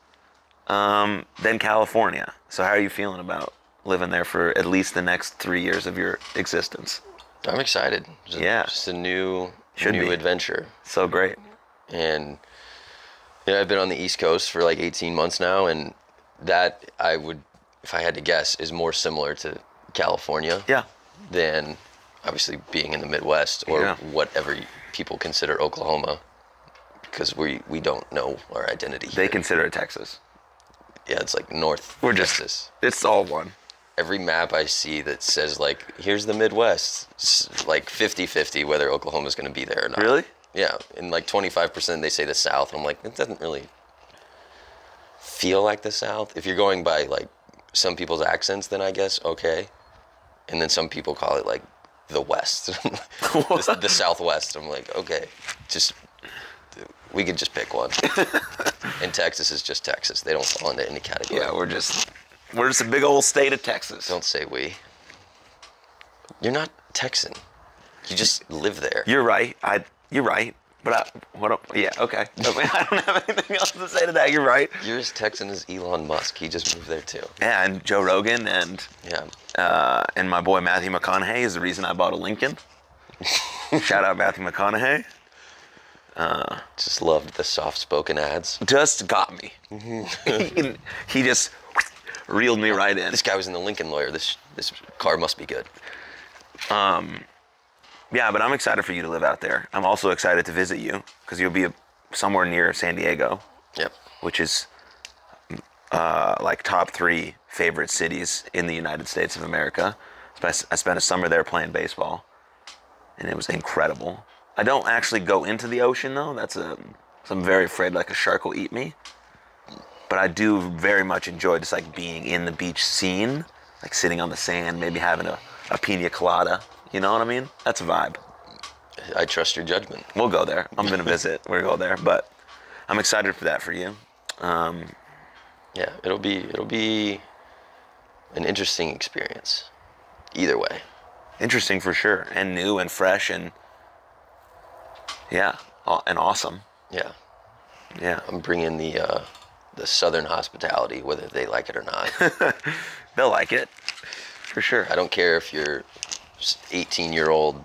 um, than California. So how are you feeling about living there for at least the next three years of your existence? I'm excited. Just, Yeah. just a new Should new be. adventure. So great. and yeah, I've been on the East Coast for like 18 months now, and that I would, if I had to guess, is more similar to California Yeah. than obviously being in the Midwest or Yeah. whatever people consider Oklahoma, because we we don't know our identity. They here. consider it Texas. yeah, it's like North We're just, Texas. it's all one. Every map I see that says like here's the Midwest, it's like 50-50 whether Oklahoma's going to be there or not. Really? Yeah, and like 25% they say the South. I'm like, it doesn't really feel like the South. If you're going by like some people's accents, then I guess okay. And then some people call it like the West, the, the Southwest. I'm like, okay, just we could just pick one. and Texas is just Texas. They don't fall into any category. Yeah, we're just, we're just a big old state of Texas. Don't say we. You're not Texan. You just live there. You're right. I, you're right. But I, what? a- Yeah. Okay. I, mean, I don't have anything else to say to that. You're right. You're as Texan as Elon Musk. He just moved there too. Yeah, and Joe Rogan and Yeah. uh, and my boy Matthew McConaughey is the reason I bought a Lincoln. Shout out Matthew McConaughey. Just loved the soft-spoken ads. Just got me. he, he just reeled me right in. This guy was in the Lincoln Lawyer. This this car must be good. Um, Yeah, but I'm excited for you to live out there. I'm also excited to visit you because you'll be somewhere near San Diego, Yep. which is uh, like top three favorite cities in the United States of America. I spent a summer there playing baseball, and it was incredible. I don't actually go into the ocean though. That's a, so I'm very afraid like a shark will eat me. But I do very much enjoy just like being in the beach scene, like sitting on the sand, maybe having a, a pina colada. You know what I mean? That's a vibe. I trust your judgment. We'll go there. I'm gonna visit. We'll go there, but I'm excited for that for you. Um, Yeah, it'll be it'll be an interesting experience. Either way. interesting for sure, and new and fresh and yeah, and awesome. Yeah. Yeah, I'm bringing the uh, the southern hospitality, whether they like it or not. they'll like it for sure. I don't care if you're 18 year old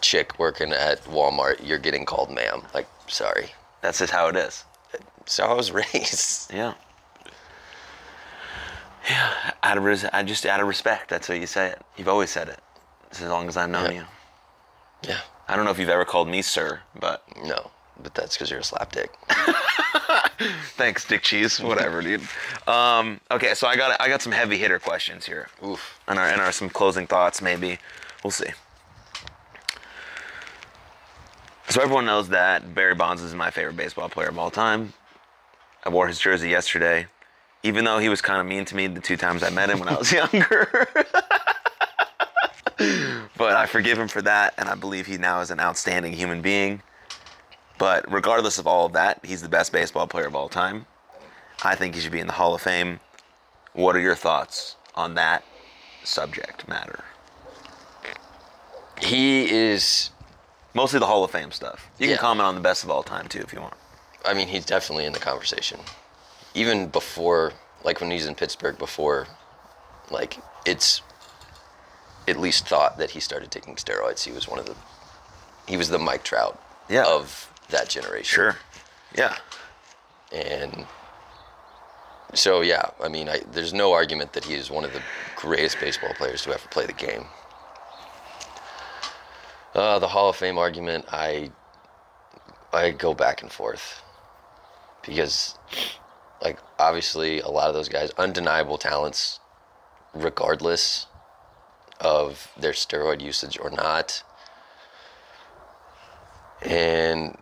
chick working at Walmart. You're getting called ma'am. Like, sorry. That's just how it is. How I was raised. Yeah. Yeah. Out of res- I just out of respect. That's how you say it. You've always said it. As long as I've known Yeah. you. Yeah. I don't know if you've ever called me sir, but No, but that's because you're a slapdick. thanks, Dick Cheese. Whatever, dude. Um, okay, so I got I got some heavy hitter questions here. Oof. and our and our some closing thoughts maybe we'll see so everyone knows that barry bonds is my favorite baseball player of all time i wore his jersey yesterday even though he was kind of mean to me the two times i met him when i was younger but i forgive him for that and i believe he now is an outstanding human being but regardless of all of that he's the best baseball player of all time i think he should be in the hall of fame what are your thoughts on that subject matter. He is. Mostly the Hall of Fame stuff. You can comment on the best of all time too if you want. I mean, he's definitely in the conversation. Even before, like when he's in Pittsburgh, before, like it's at least thought that he started taking steroids. He was one of the. He was the Mike Trout Yeah. of that generation. Sure. Yeah. And so, yeah, I mean, I, there's no argument that he is one of the greatest baseball players to ever play the game. Uh, the Hall of Fame argument, I I go back and forth because, like, obviously, a lot of those guys, undeniable talents, regardless of their steroid usage or not. And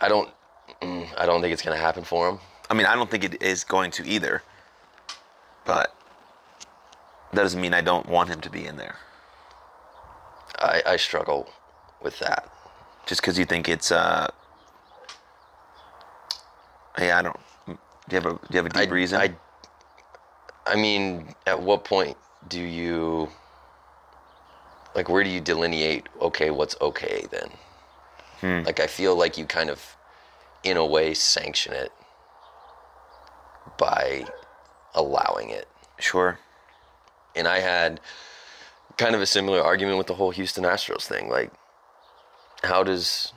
I don't, mm, I don't think it's gonna happen for him. I mean, I don't think it is going to either. But that doesn't mean I don't want him to be in there. I, I struggle with that. Just because you think it's uh Yeah, I don't do you have a do you have a deep I, reason? I, I mean, at what point do you, like, where do you delineate, okay, what's okay then? Hmm. Like, I feel like you kind of, in a way, sanction it by allowing it. sure. And I had kind of a similar argument with the whole Houston Astros thing. Like, how does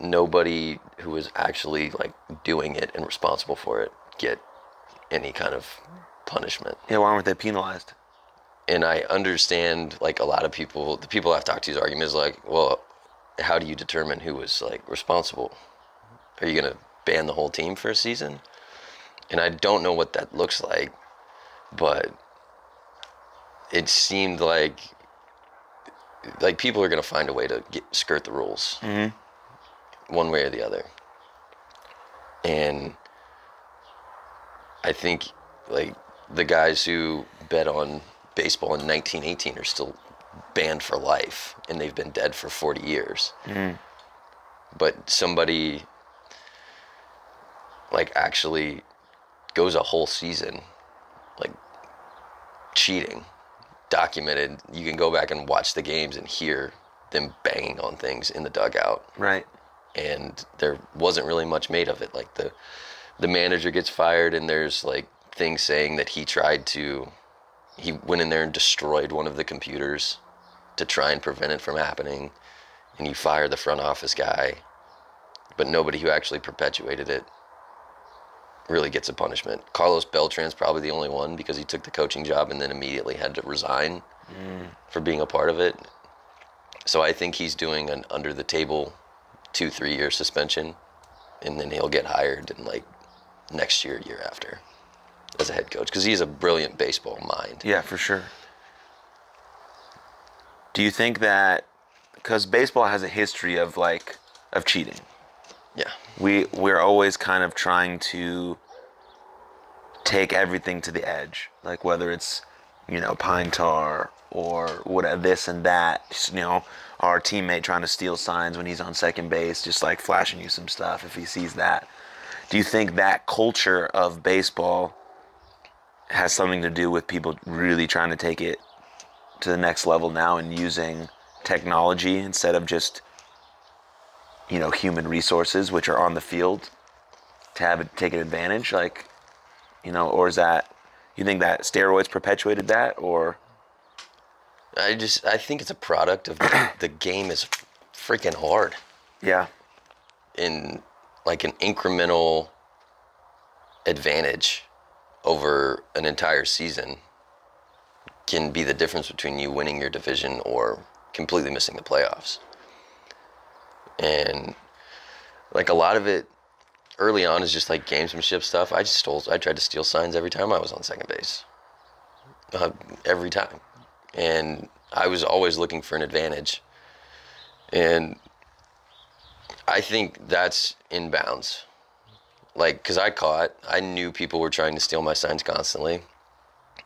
nobody who is actually like doing it and responsible for it get any kind of punishment? Yeah, why weren't they penalized? And I understand like a lot of people, the people I've talked to's argument is like, well, how do you determine who was like responsible? Are you gonna ban the whole team for a season? And I don't know what that looks like, but it seemed like like people are gonna find a way to get, skirt the rules, mm-hmm. one way or the other. And I think like the guys who bet on baseball in 1918 are still banned for life, and they've been dead for 40 years. Mm. But somebody like actually goes a whole season like cheating documented. You can go back and watch the games and hear them banging on things in the dugout. Right. and there wasn't really much made of it. Like the the manager gets fired and there's like things saying that he tried to he went in there and destroyed one of the computers to try and prevent it from happening and you fire the front office guy but nobody who actually perpetuated it really gets a punishment. Carlos Beltran's probably the only one because he took the coaching job and then immediately had to resign mm. for being a part of it. So I think he's doing an under the table two, three year suspension and then he'll get hired in like next year, year after as a head coach because he's a brilliant baseball mind. Yeah, for sure. Do you think that because baseball has a history of like of cheating, Yeah. we we're always kind of trying to take everything to the edge, like whether it's you know pine tar or what this and that. Just, you know, our teammate trying to steal signs when he's on second base, just like flashing you some stuff if he sees that. Do you think that culture of baseball has something to do with people really trying to take it to the next level now and using technology instead of just you know human resources which are on the field to have it take advantage like you know or is that you think that steroids perpetuated that or? I just, I think it's a product of the, the game is freaking hard. yeah. In like an incremental advantage over an entire season can be the difference between you winning your division or completely missing the playoffs. And like a lot of it early on is just like gamesmanship stuff. I just stole, I tried to steal signs every time I was on second base. Uh, every time. And I was always looking for an advantage. And I think that's inbounds. Like, because I caught, I knew people were trying to steal my signs constantly.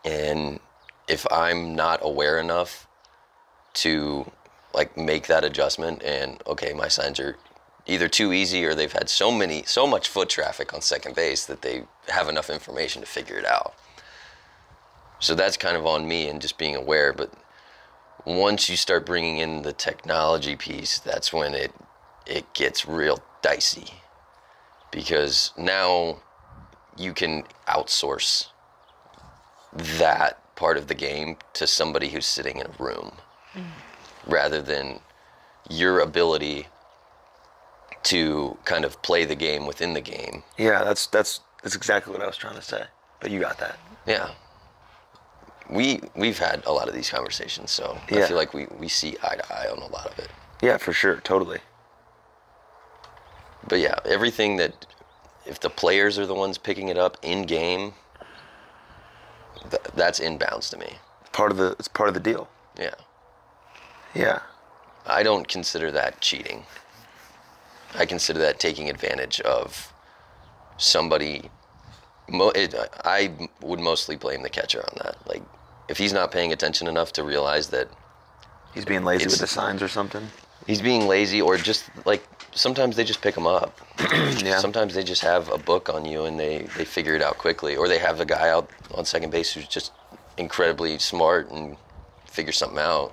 And if I'm not aware enough to like make that adjustment and okay, my signs are either too easy or they've had so many, so much foot traffic on second base that they have enough information to figure it out. So that's kind of on me and just being aware. But once you start bringing in the technology piece, that's when it it gets real dicey because now you can outsource that part of the game to somebody who's sitting in a room mm. rather than your ability to kind of play the game within the game. Yeah, that's that's that's exactly what I was trying to say. But you got that. Yeah. We we've had a lot of these conversations, so I feel like we, we see eye to eye on a lot of it. Yeah, for sure, totally. But yeah, everything that if the players are the ones picking it up in game, th- that's inbounds to me. Part of the it's part of the deal. Yeah. Yeah. I don't consider that cheating. I consider that taking advantage of somebody. Mo- it, I would mostly blame the catcher on that. Like, if he's not paying attention enough to realize that He's being lazy with the signs or something. He's being lazy, or just like sometimes they just pick him up. Yeah. Sometimes they just have a book on you and they, they figure it out quickly, or they have a guy out on second base who's just incredibly smart and figure something out.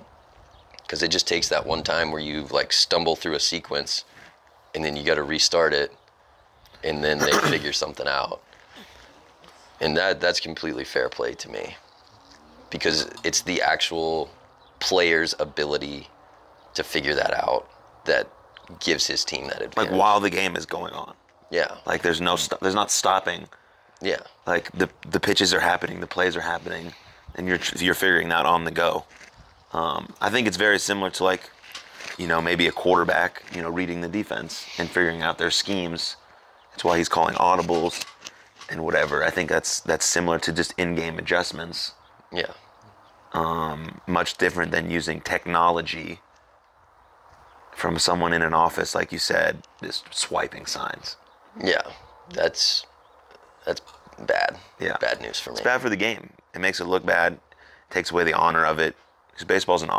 Because it just takes that one time where you like stumble through a sequence, and then you got to restart it, and then they figure something out. And that that's completely fair play to me, because it's the actual player's ability to figure that out that gives his team that advantage. Like while the game is going on. Yeah. Like there's no st- there's not stopping. Yeah. Like the the pitches are happening, the plays are happening, and you're you're figuring that on the go. Um, I think it's very similar to like, you know, maybe a quarterback, you know, reading the defense and figuring out their schemes. That's why he's calling audibles and whatever. I think that's that's similar to just in-game adjustments. Yeah. Much different than using technology from someone in an office, like you said, just swiping signs. Yeah. That's that's bad. Yeah. Bad news for me. It's bad for the game. It makes it look bad. Takes away the honor of it. Because baseball's an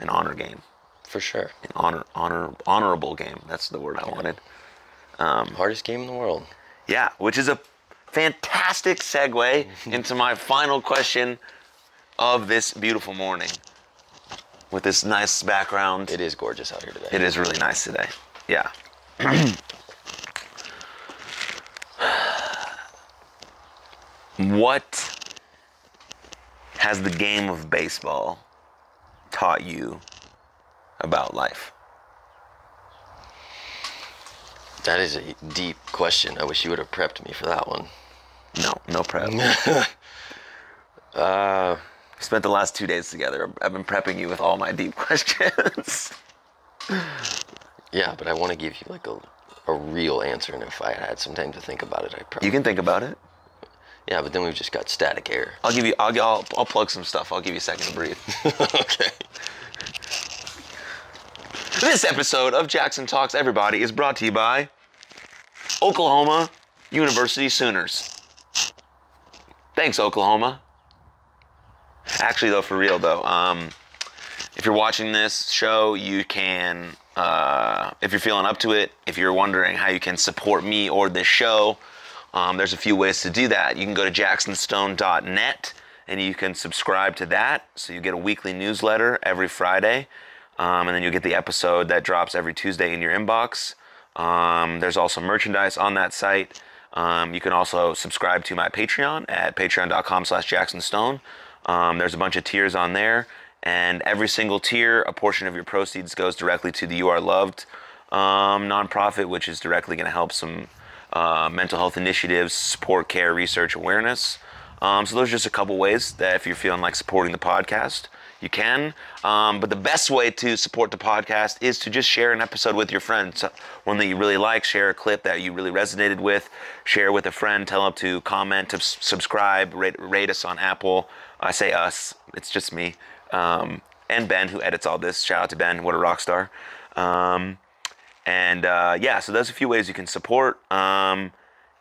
an honor game, For sure. an honor honor honorable game. That's the word I wanted. Um, um, hardest game in the world. Yeah, which is a fantastic segue into my final question of this beautiful morning. With this nice background, It is gorgeous out here today. It is really nice today. Yeah. what has the game of baseball taught you about life? That is a deep question. I wish you would have prepped me for that one. No, no prep. Uh, We spent the last two days together. I've been prepping you with all my deep questions. yeah, but I want to give you like a, a real answer, and if I had some time to think about it, I probably. You can think about it. Yeah, but then we've just got static air. I'll give you. I'll, I'll, I'll plug some stuff. I'll give you a second to breathe. okay. This episode of Jackson Talks Everybody is brought to you by Oklahoma University Sooners. Thanks, Oklahoma. Actually, though, for real though, um, if you're watching this show, you can, uh, if you're feeling up to it, if you're wondering how you can support me or this show, um, there's a few ways to do that. You can go to jacksonstone.net and you can subscribe to that. So you get a weekly newsletter every Friday, um, and then you'll get the episode that drops every Tuesday in your inbox. Um, there's also merchandise on that site. Um, you can also subscribe to my Patreon at patreon.com slash jacksonstone. Um, there's a bunch of tiers on there, and every single tier, a portion of your proceeds goes directly to the You Are Loved um, nonprofit, which is directly going to help some uh, mental health initiatives, support care, research, awareness. Um, so those are just a couple ways that if you're feeling like supporting the podcast, you can. Um, but the best way to support the podcast is to just share an episode with your friends. One that you really like, share a clip that you really resonated with, share with a friend, tell them to comment, to subscribe, rate, rate us on Apple. I say us, it's just me. Um, and Ben, who edits all this. Shout out to Ben, what a rock star. Um, and uh, yeah, so there's a few ways you can support. Um,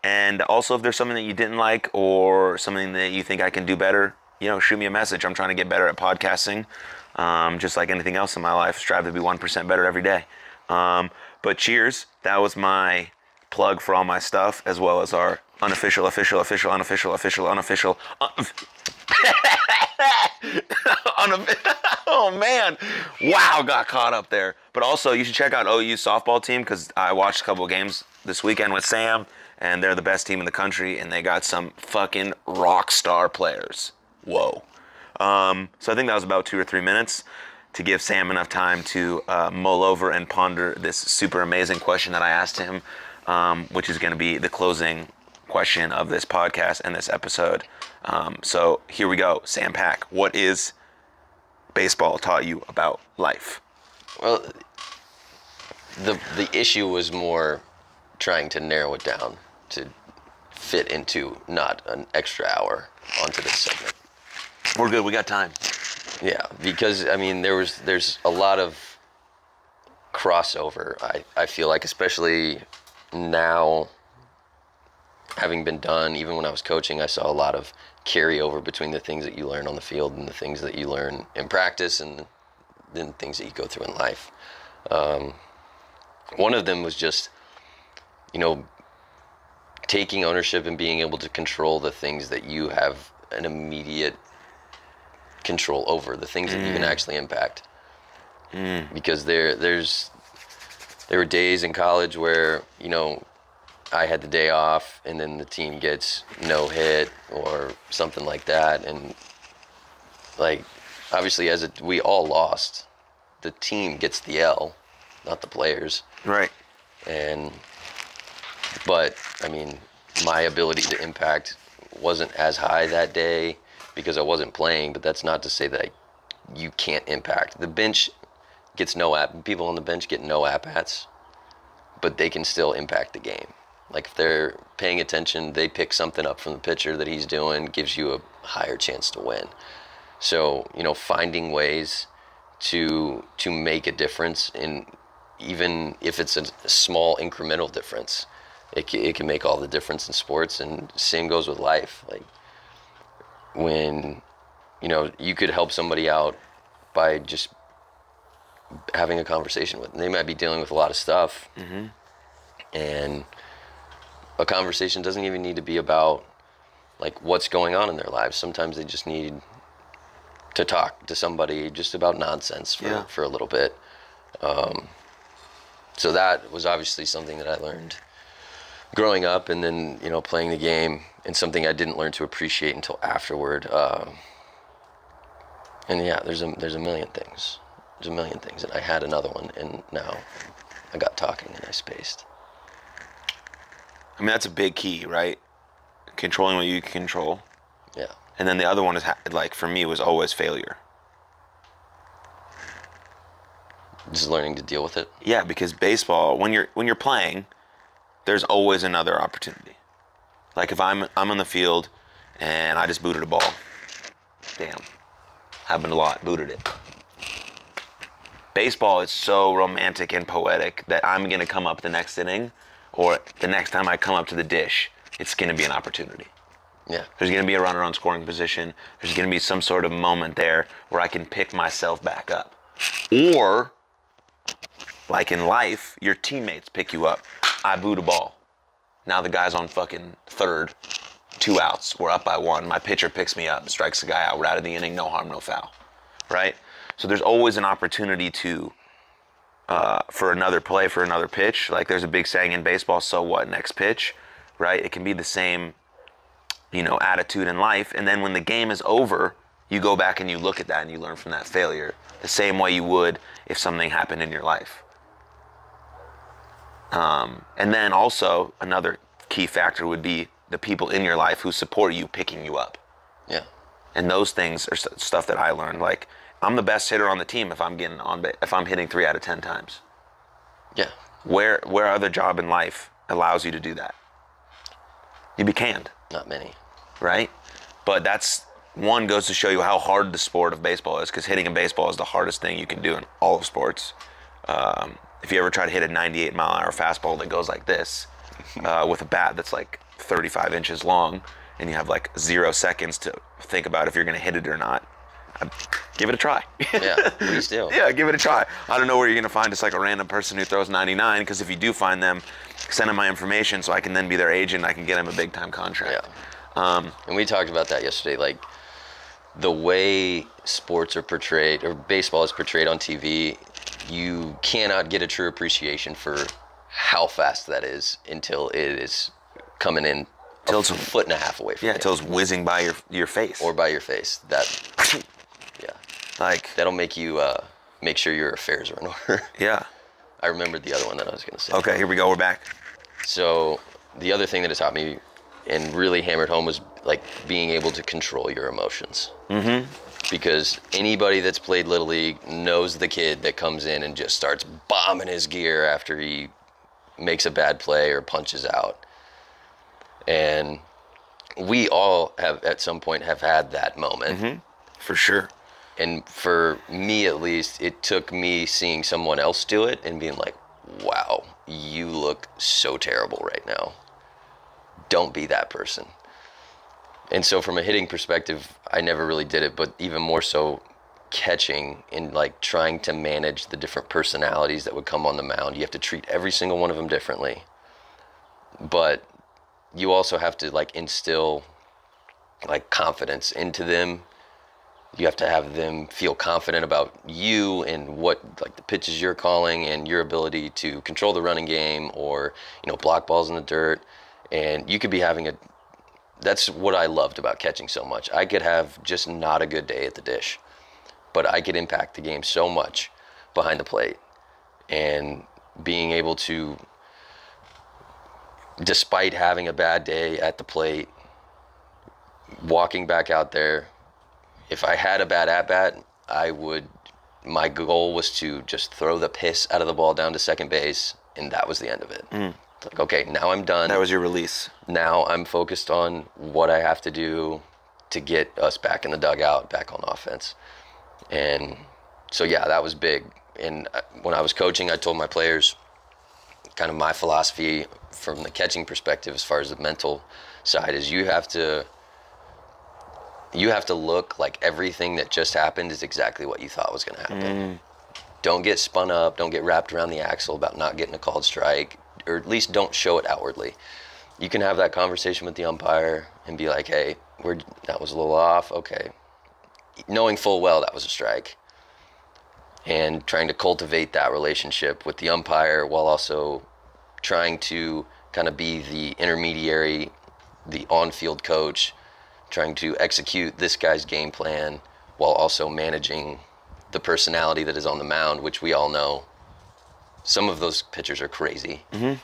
and also, if there's something that you didn't like or something that you think I can do better, you know, shoot me a message. I'm trying to get better at podcasting, um, just like anything else in my life. Strive to be 1% better every day. Um, but cheers. That was my plug for all my stuff, as well as our unofficial, official, official, unofficial, official, unofficial. Un- Unoffi- oh man, wow, got caught up there. But also, you should check out OU softball team because I watched a couple games this weekend with Sam, and they're the best team in the country, and they got some fucking rock star players. Whoa. Um, so I think that was about two or three minutes to give Sam enough time to uh, mull over and ponder this super amazing question that I asked him, um, which is going to be the closing question of this podcast and this episode. Um, so here we go. Sam Pack, what is baseball taught you about life? Well, the the issue was more trying to narrow it down to fit into not an extra hour onto this segment. We're good. We got time. Yeah, because I mean there was there's a lot of crossover. I I feel like especially now having been done even when I was coaching I saw a lot of carryover between the things that you learn on the field and the things that you learn in practice and then things that you go through in life. Um, one of them was just you know taking ownership and being able to control the things that you have an immediate control over the things that you can actually impact. Because there there's there were days in college where you know I had the day off and then the team gets no hit or something like that and like obviously as we all lost the team gets the L not the players Right. and but I mean, my ability to impact wasn't as high that day because I wasn't playing. But that's not to say that I, you can't impact. The bench gets no app. People on the bench get no at bats, but they can still impact the game. Like if they're paying attention, they pick something up from the pitcher that he's doing, gives you a higher chance to win. So you know, finding ways to to make a difference in even if it's a small incremental difference, it can, it can make all the difference in sports. And same goes with life. Like when you know you could help somebody out by just having a conversation with them. They might be dealing with a lot of stuff, mm-hmm. and a conversation doesn't even need to be about like what's going on in their lives. Sometimes they just need to talk to somebody just about nonsense for, Yeah. for a little bit. Um, so that was obviously something that I learned growing up, and then you know playing the game, and something I didn't learn to appreciate until afterward. Um, and yeah, there's a there's a million things. There's a million things, and I had another one, and now I got talking and I spaced. I mean, that's a big key, right? Controlling what you can control. Yeah. And then the other one is ha- like for me was always failure. Just learning to deal with it. Yeah, because baseball, when you're when you're playing, there's always another opportunity. Like if I'm I'm on the field and I just booted a ball. Damn. Happened a lot, booted it. Baseball is so romantic and poetic that I'm gonna come up the next inning or the next time I come up to the dish, it's gonna be an opportunity. Yeah. There's going to be a runner on scoring position. There's going to be some sort of moment there where I can pick myself back up. Or, like in life, your teammates pick you up. I boot a ball. Now the guy's on fucking third, two outs. We're up by one. My pitcher picks me up, strikes the guy out. We're out of the inning, no harm, no foul. Right? So there's always an opportunity to, uh, for another play, for another pitch. Like there's a big saying in baseball, so what, next pitch? Right? It can be the same you know, attitude in life. And then when the game is over, you go back and you look at that and you learn from that failure the same way you would if something happened in your life. Um, and then also another key factor would be the people in your life who support you picking you up. Yeah. And those things are s- stuff that I learned. Like I'm the best hitter on the team if I'm getting on if I'm hitting three out of ten times. Yeah. Where where other job in life allows you to do that? You'd be canned, Not many. right? But that's one goes to show you how hard the sport of baseball is because hitting a baseball is the hardest thing you can do in all of sports. Um, if you ever try to hit a 98 mile an hour fastball that goes like this uh, with a bat that's like 35 inches long and you have like zero seconds to think about if you're going to hit it or not, give it a try. Yeah. Please do. yeah, give it a try. I don't know where you're gonna find just like a random person who throws 99. Because if you do find them, send them my information so I can then be their agent. I can get them a big time contract. Yeah. Um, and we talked about that yesterday. Like the way sports are portrayed or baseball is portrayed on TV, you cannot get a true appreciation for how fast that is until it is coming in Till it's a foot and a half away from Yeah, you until it's whizzing by your your face. or by your face. That yeah, like that'll make you uh, make sure your affairs are in order. yeah. I remembered the other one that I was going to say. Okay, here we go. We're back. So the other thing that it taught me and really hammered home was like being able to control your emotions. Mm-hmm. Because anybody that's played little league knows the kid that comes in and just starts bombing his gear after he makes a bad play or punches out. And we all have at some point have had that moment. For sure. And for me at least, it took me seeing someone else do it and being like, wow, you look so terrible right now. Don't be that person. And so, from a hitting perspective, I never really did it, but even more so catching and like trying to manage the different personalities that would come on the mound. You have to treat every single one of them differently. But you also have to like instill like confidence into them you have to have them feel confident about you and what like the pitches you're calling and your ability to control the running game or you know block balls in the dirt and you could be having a that's what I loved about catching so much. I could have just not a good day at the dish, but I could impact the game so much behind the plate and being able to despite having a bad day at the plate walking back out there if I had a bad at bat, I would. My goal was to just throw the piss out of the ball down to second base, and that was the end of it. It's Like, okay, now I'm done. That was your release. now I'm focused on what I have to do to get us back in the dugout, back on offense. And so, yeah, that was big. And uh, when I was coaching, I told my players kind of my philosophy from the catching perspective, as far as the mental side, is you have to you have to look like everything that just happened is exactly what you thought was going to happen. Mm. Don't get spun up. Don't get wrapped around the axle about not getting a called strike, or at least don't show it outwardly. You can have that conversation with the umpire and be like, "Hey, we're, that was a little off." Okay, knowing full well that was a strike, and trying to cultivate that relationship with the umpire while also trying to kind of be the intermediary, the on-field coach, trying to execute this guy's game plan while also managing the personality that is on the mound, which we all know. Some of those pitchers are crazy, mm-hmm.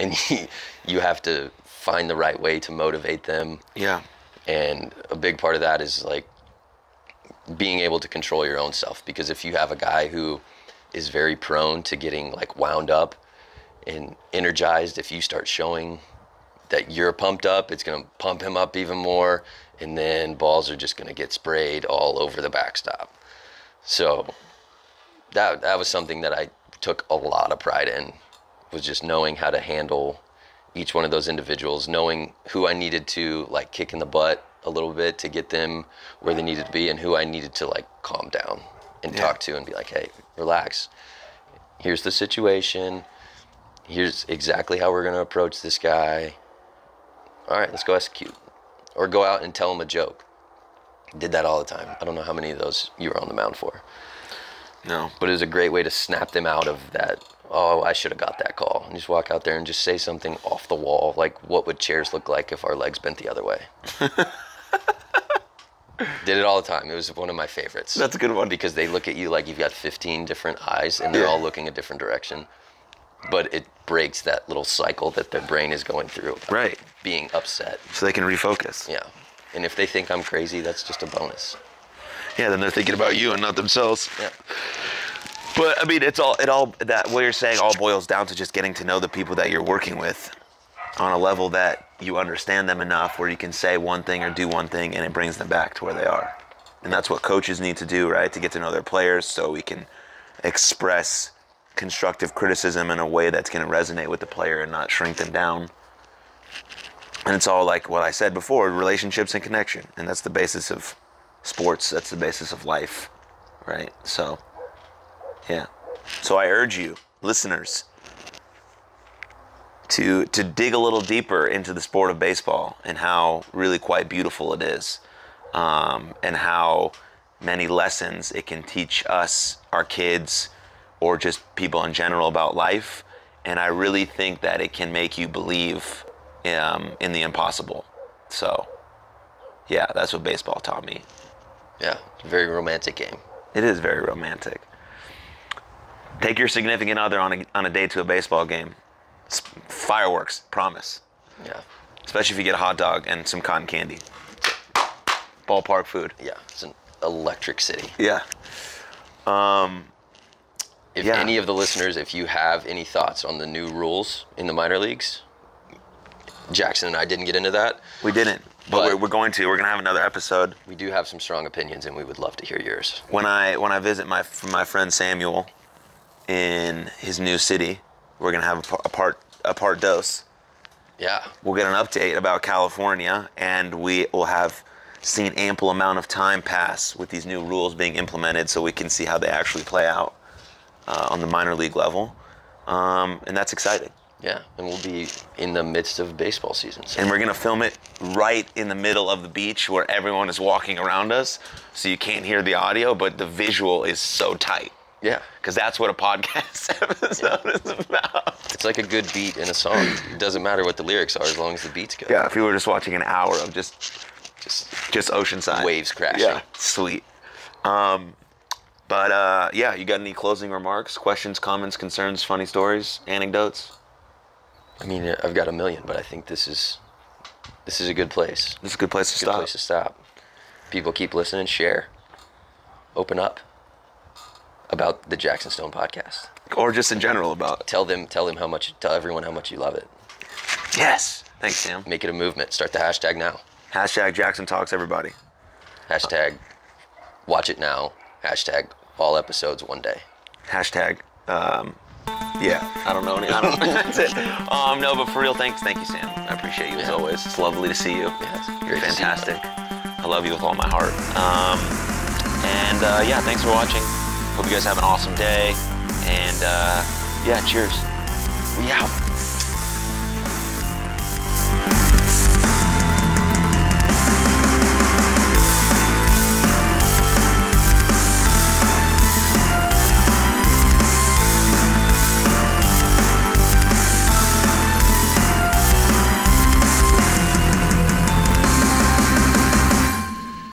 and you, you have to find the right way to motivate them. Yeah. And a big part of that is like being able to control your own self. Because if you have a guy who is very prone to getting like wound up and energized, if you start showing that you're pumped up, it's going to pump him up even more. And then balls are just going to get sprayed all over the backstop. So that, that was something that I took a lot of pride in was just knowing how to handle each one of those individuals, knowing who I needed to like kick in the butt a little bit to get them where they needed to be, and who I needed to like calm down and Yeah. talk to and be like, hey, relax. Here's the situation. Here's exactly how we're gonna approach this guy. All right, let's go execute, or go out and tell them a joke. Did that all the time. I don't know how many of those you were on the mound for No. but it was a great way to snap them out of that. Oh, I should have got that call. And just walk out there and just say something off the wall, like what would chairs look like if our legs bent the other way. Did it all the time. It was one of my favorites. That's a good one. because they look at you like you've got 15 different eyes and they're all looking a different direction. But it breaks that little cycle that their brain is going through. Right. Being upset. So they can refocus. Yeah. And if they think I'm crazy, that's just a bonus. Yeah, then they're thinking about you and not themselves. Yeah. But I mean, it's all it all that what you're saying all boils down to just getting to know the people that you're working with on a level that you understand them enough where you can say one thing or do one thing and it brings them back to where they are. And that's what coaches need to do, right? To get to know their players so we can express constructive criticism in a way that's going to resonate with the player and not shrink them down. And it's all like what I said before, relationships and connection. And that's the basis of sports, that's the basis of life, right? So yeah. So I urge you, listeners, to to dig a little deeper into the sport of baseball and how really quite beautiful it is, um, and how many lessons it can teach us, our kids, or just people in general about life. And I really think that it can make you believe um, in the impossible. So, yeah, that's what baseball taught me. Yeah. Very romantic game. It is very romantic. Take your significant other on a, on a date to a baseball game. It's fireworks, promise. Yeah. Especially if you get a hot dog and some cotton candy. Ballpark food. Yeah. It's an electric city. Yeah. If Yeah. any of the listeners, if you have any thoughts on the new rules in the minor leagues, Jackson and I didn't get into that. We didn't, but, But- we're, we're going to. We're going to have another episode. We do have some strong opinions, and we would love to hear yours. When I when I visit my my friend Samuel in his new city, we're going to have a, a part a part dose. Yeah. we'll get an update about California, and we will have seen ample amount of time pass with these new rules being implemented, so we can see how they actually play out uh, on the minor league level, um, and that's exciting. Yeah. And we'll be in the midst of baseball season. So And we're gonna film it right in the middle of the beach where everyone is walking around us, so you can't hear the audio, but the visual is so tight. yeah. Because that's what a podcast episode is about. It's like a good beat in a song. It doesn't matter what the lyrics are as long as the beat's good. Yeah, if you were just watching an hour of just Just just oceanside Waves crashing. Yeah, sweet. Um, but uh, yeah, you got any closing remarks, questions, comments, concerns, funny stories, anecdotes? I mean, I've got a million, but I think this is this is a good place. This is a good place to Good stop. place to stop. People keep listening, share, open up about the Jackson Stone podcast. Or just in general about. Tell them, tell them how much, tell everyone how much you love it. Yes. Thanks, Sam. Make it a movement. Start the hashtag now. Hashtag Jackson Talks, everybody. Hashtag watch it now. Hashtag all episodes one day. Hashtag. Um, yeah, I don't know any. I don't. that's it. Um, no, but for real, thanks, thank you, Sam. I appreciate you as always. It's lovely to see you. Yeah, it's You're great to you. fantastic. I love you with all my heart. Um, and uh, yeah, thanks for watching. Hope you guys have an awesome day. And uh, yeah, cheers. We out.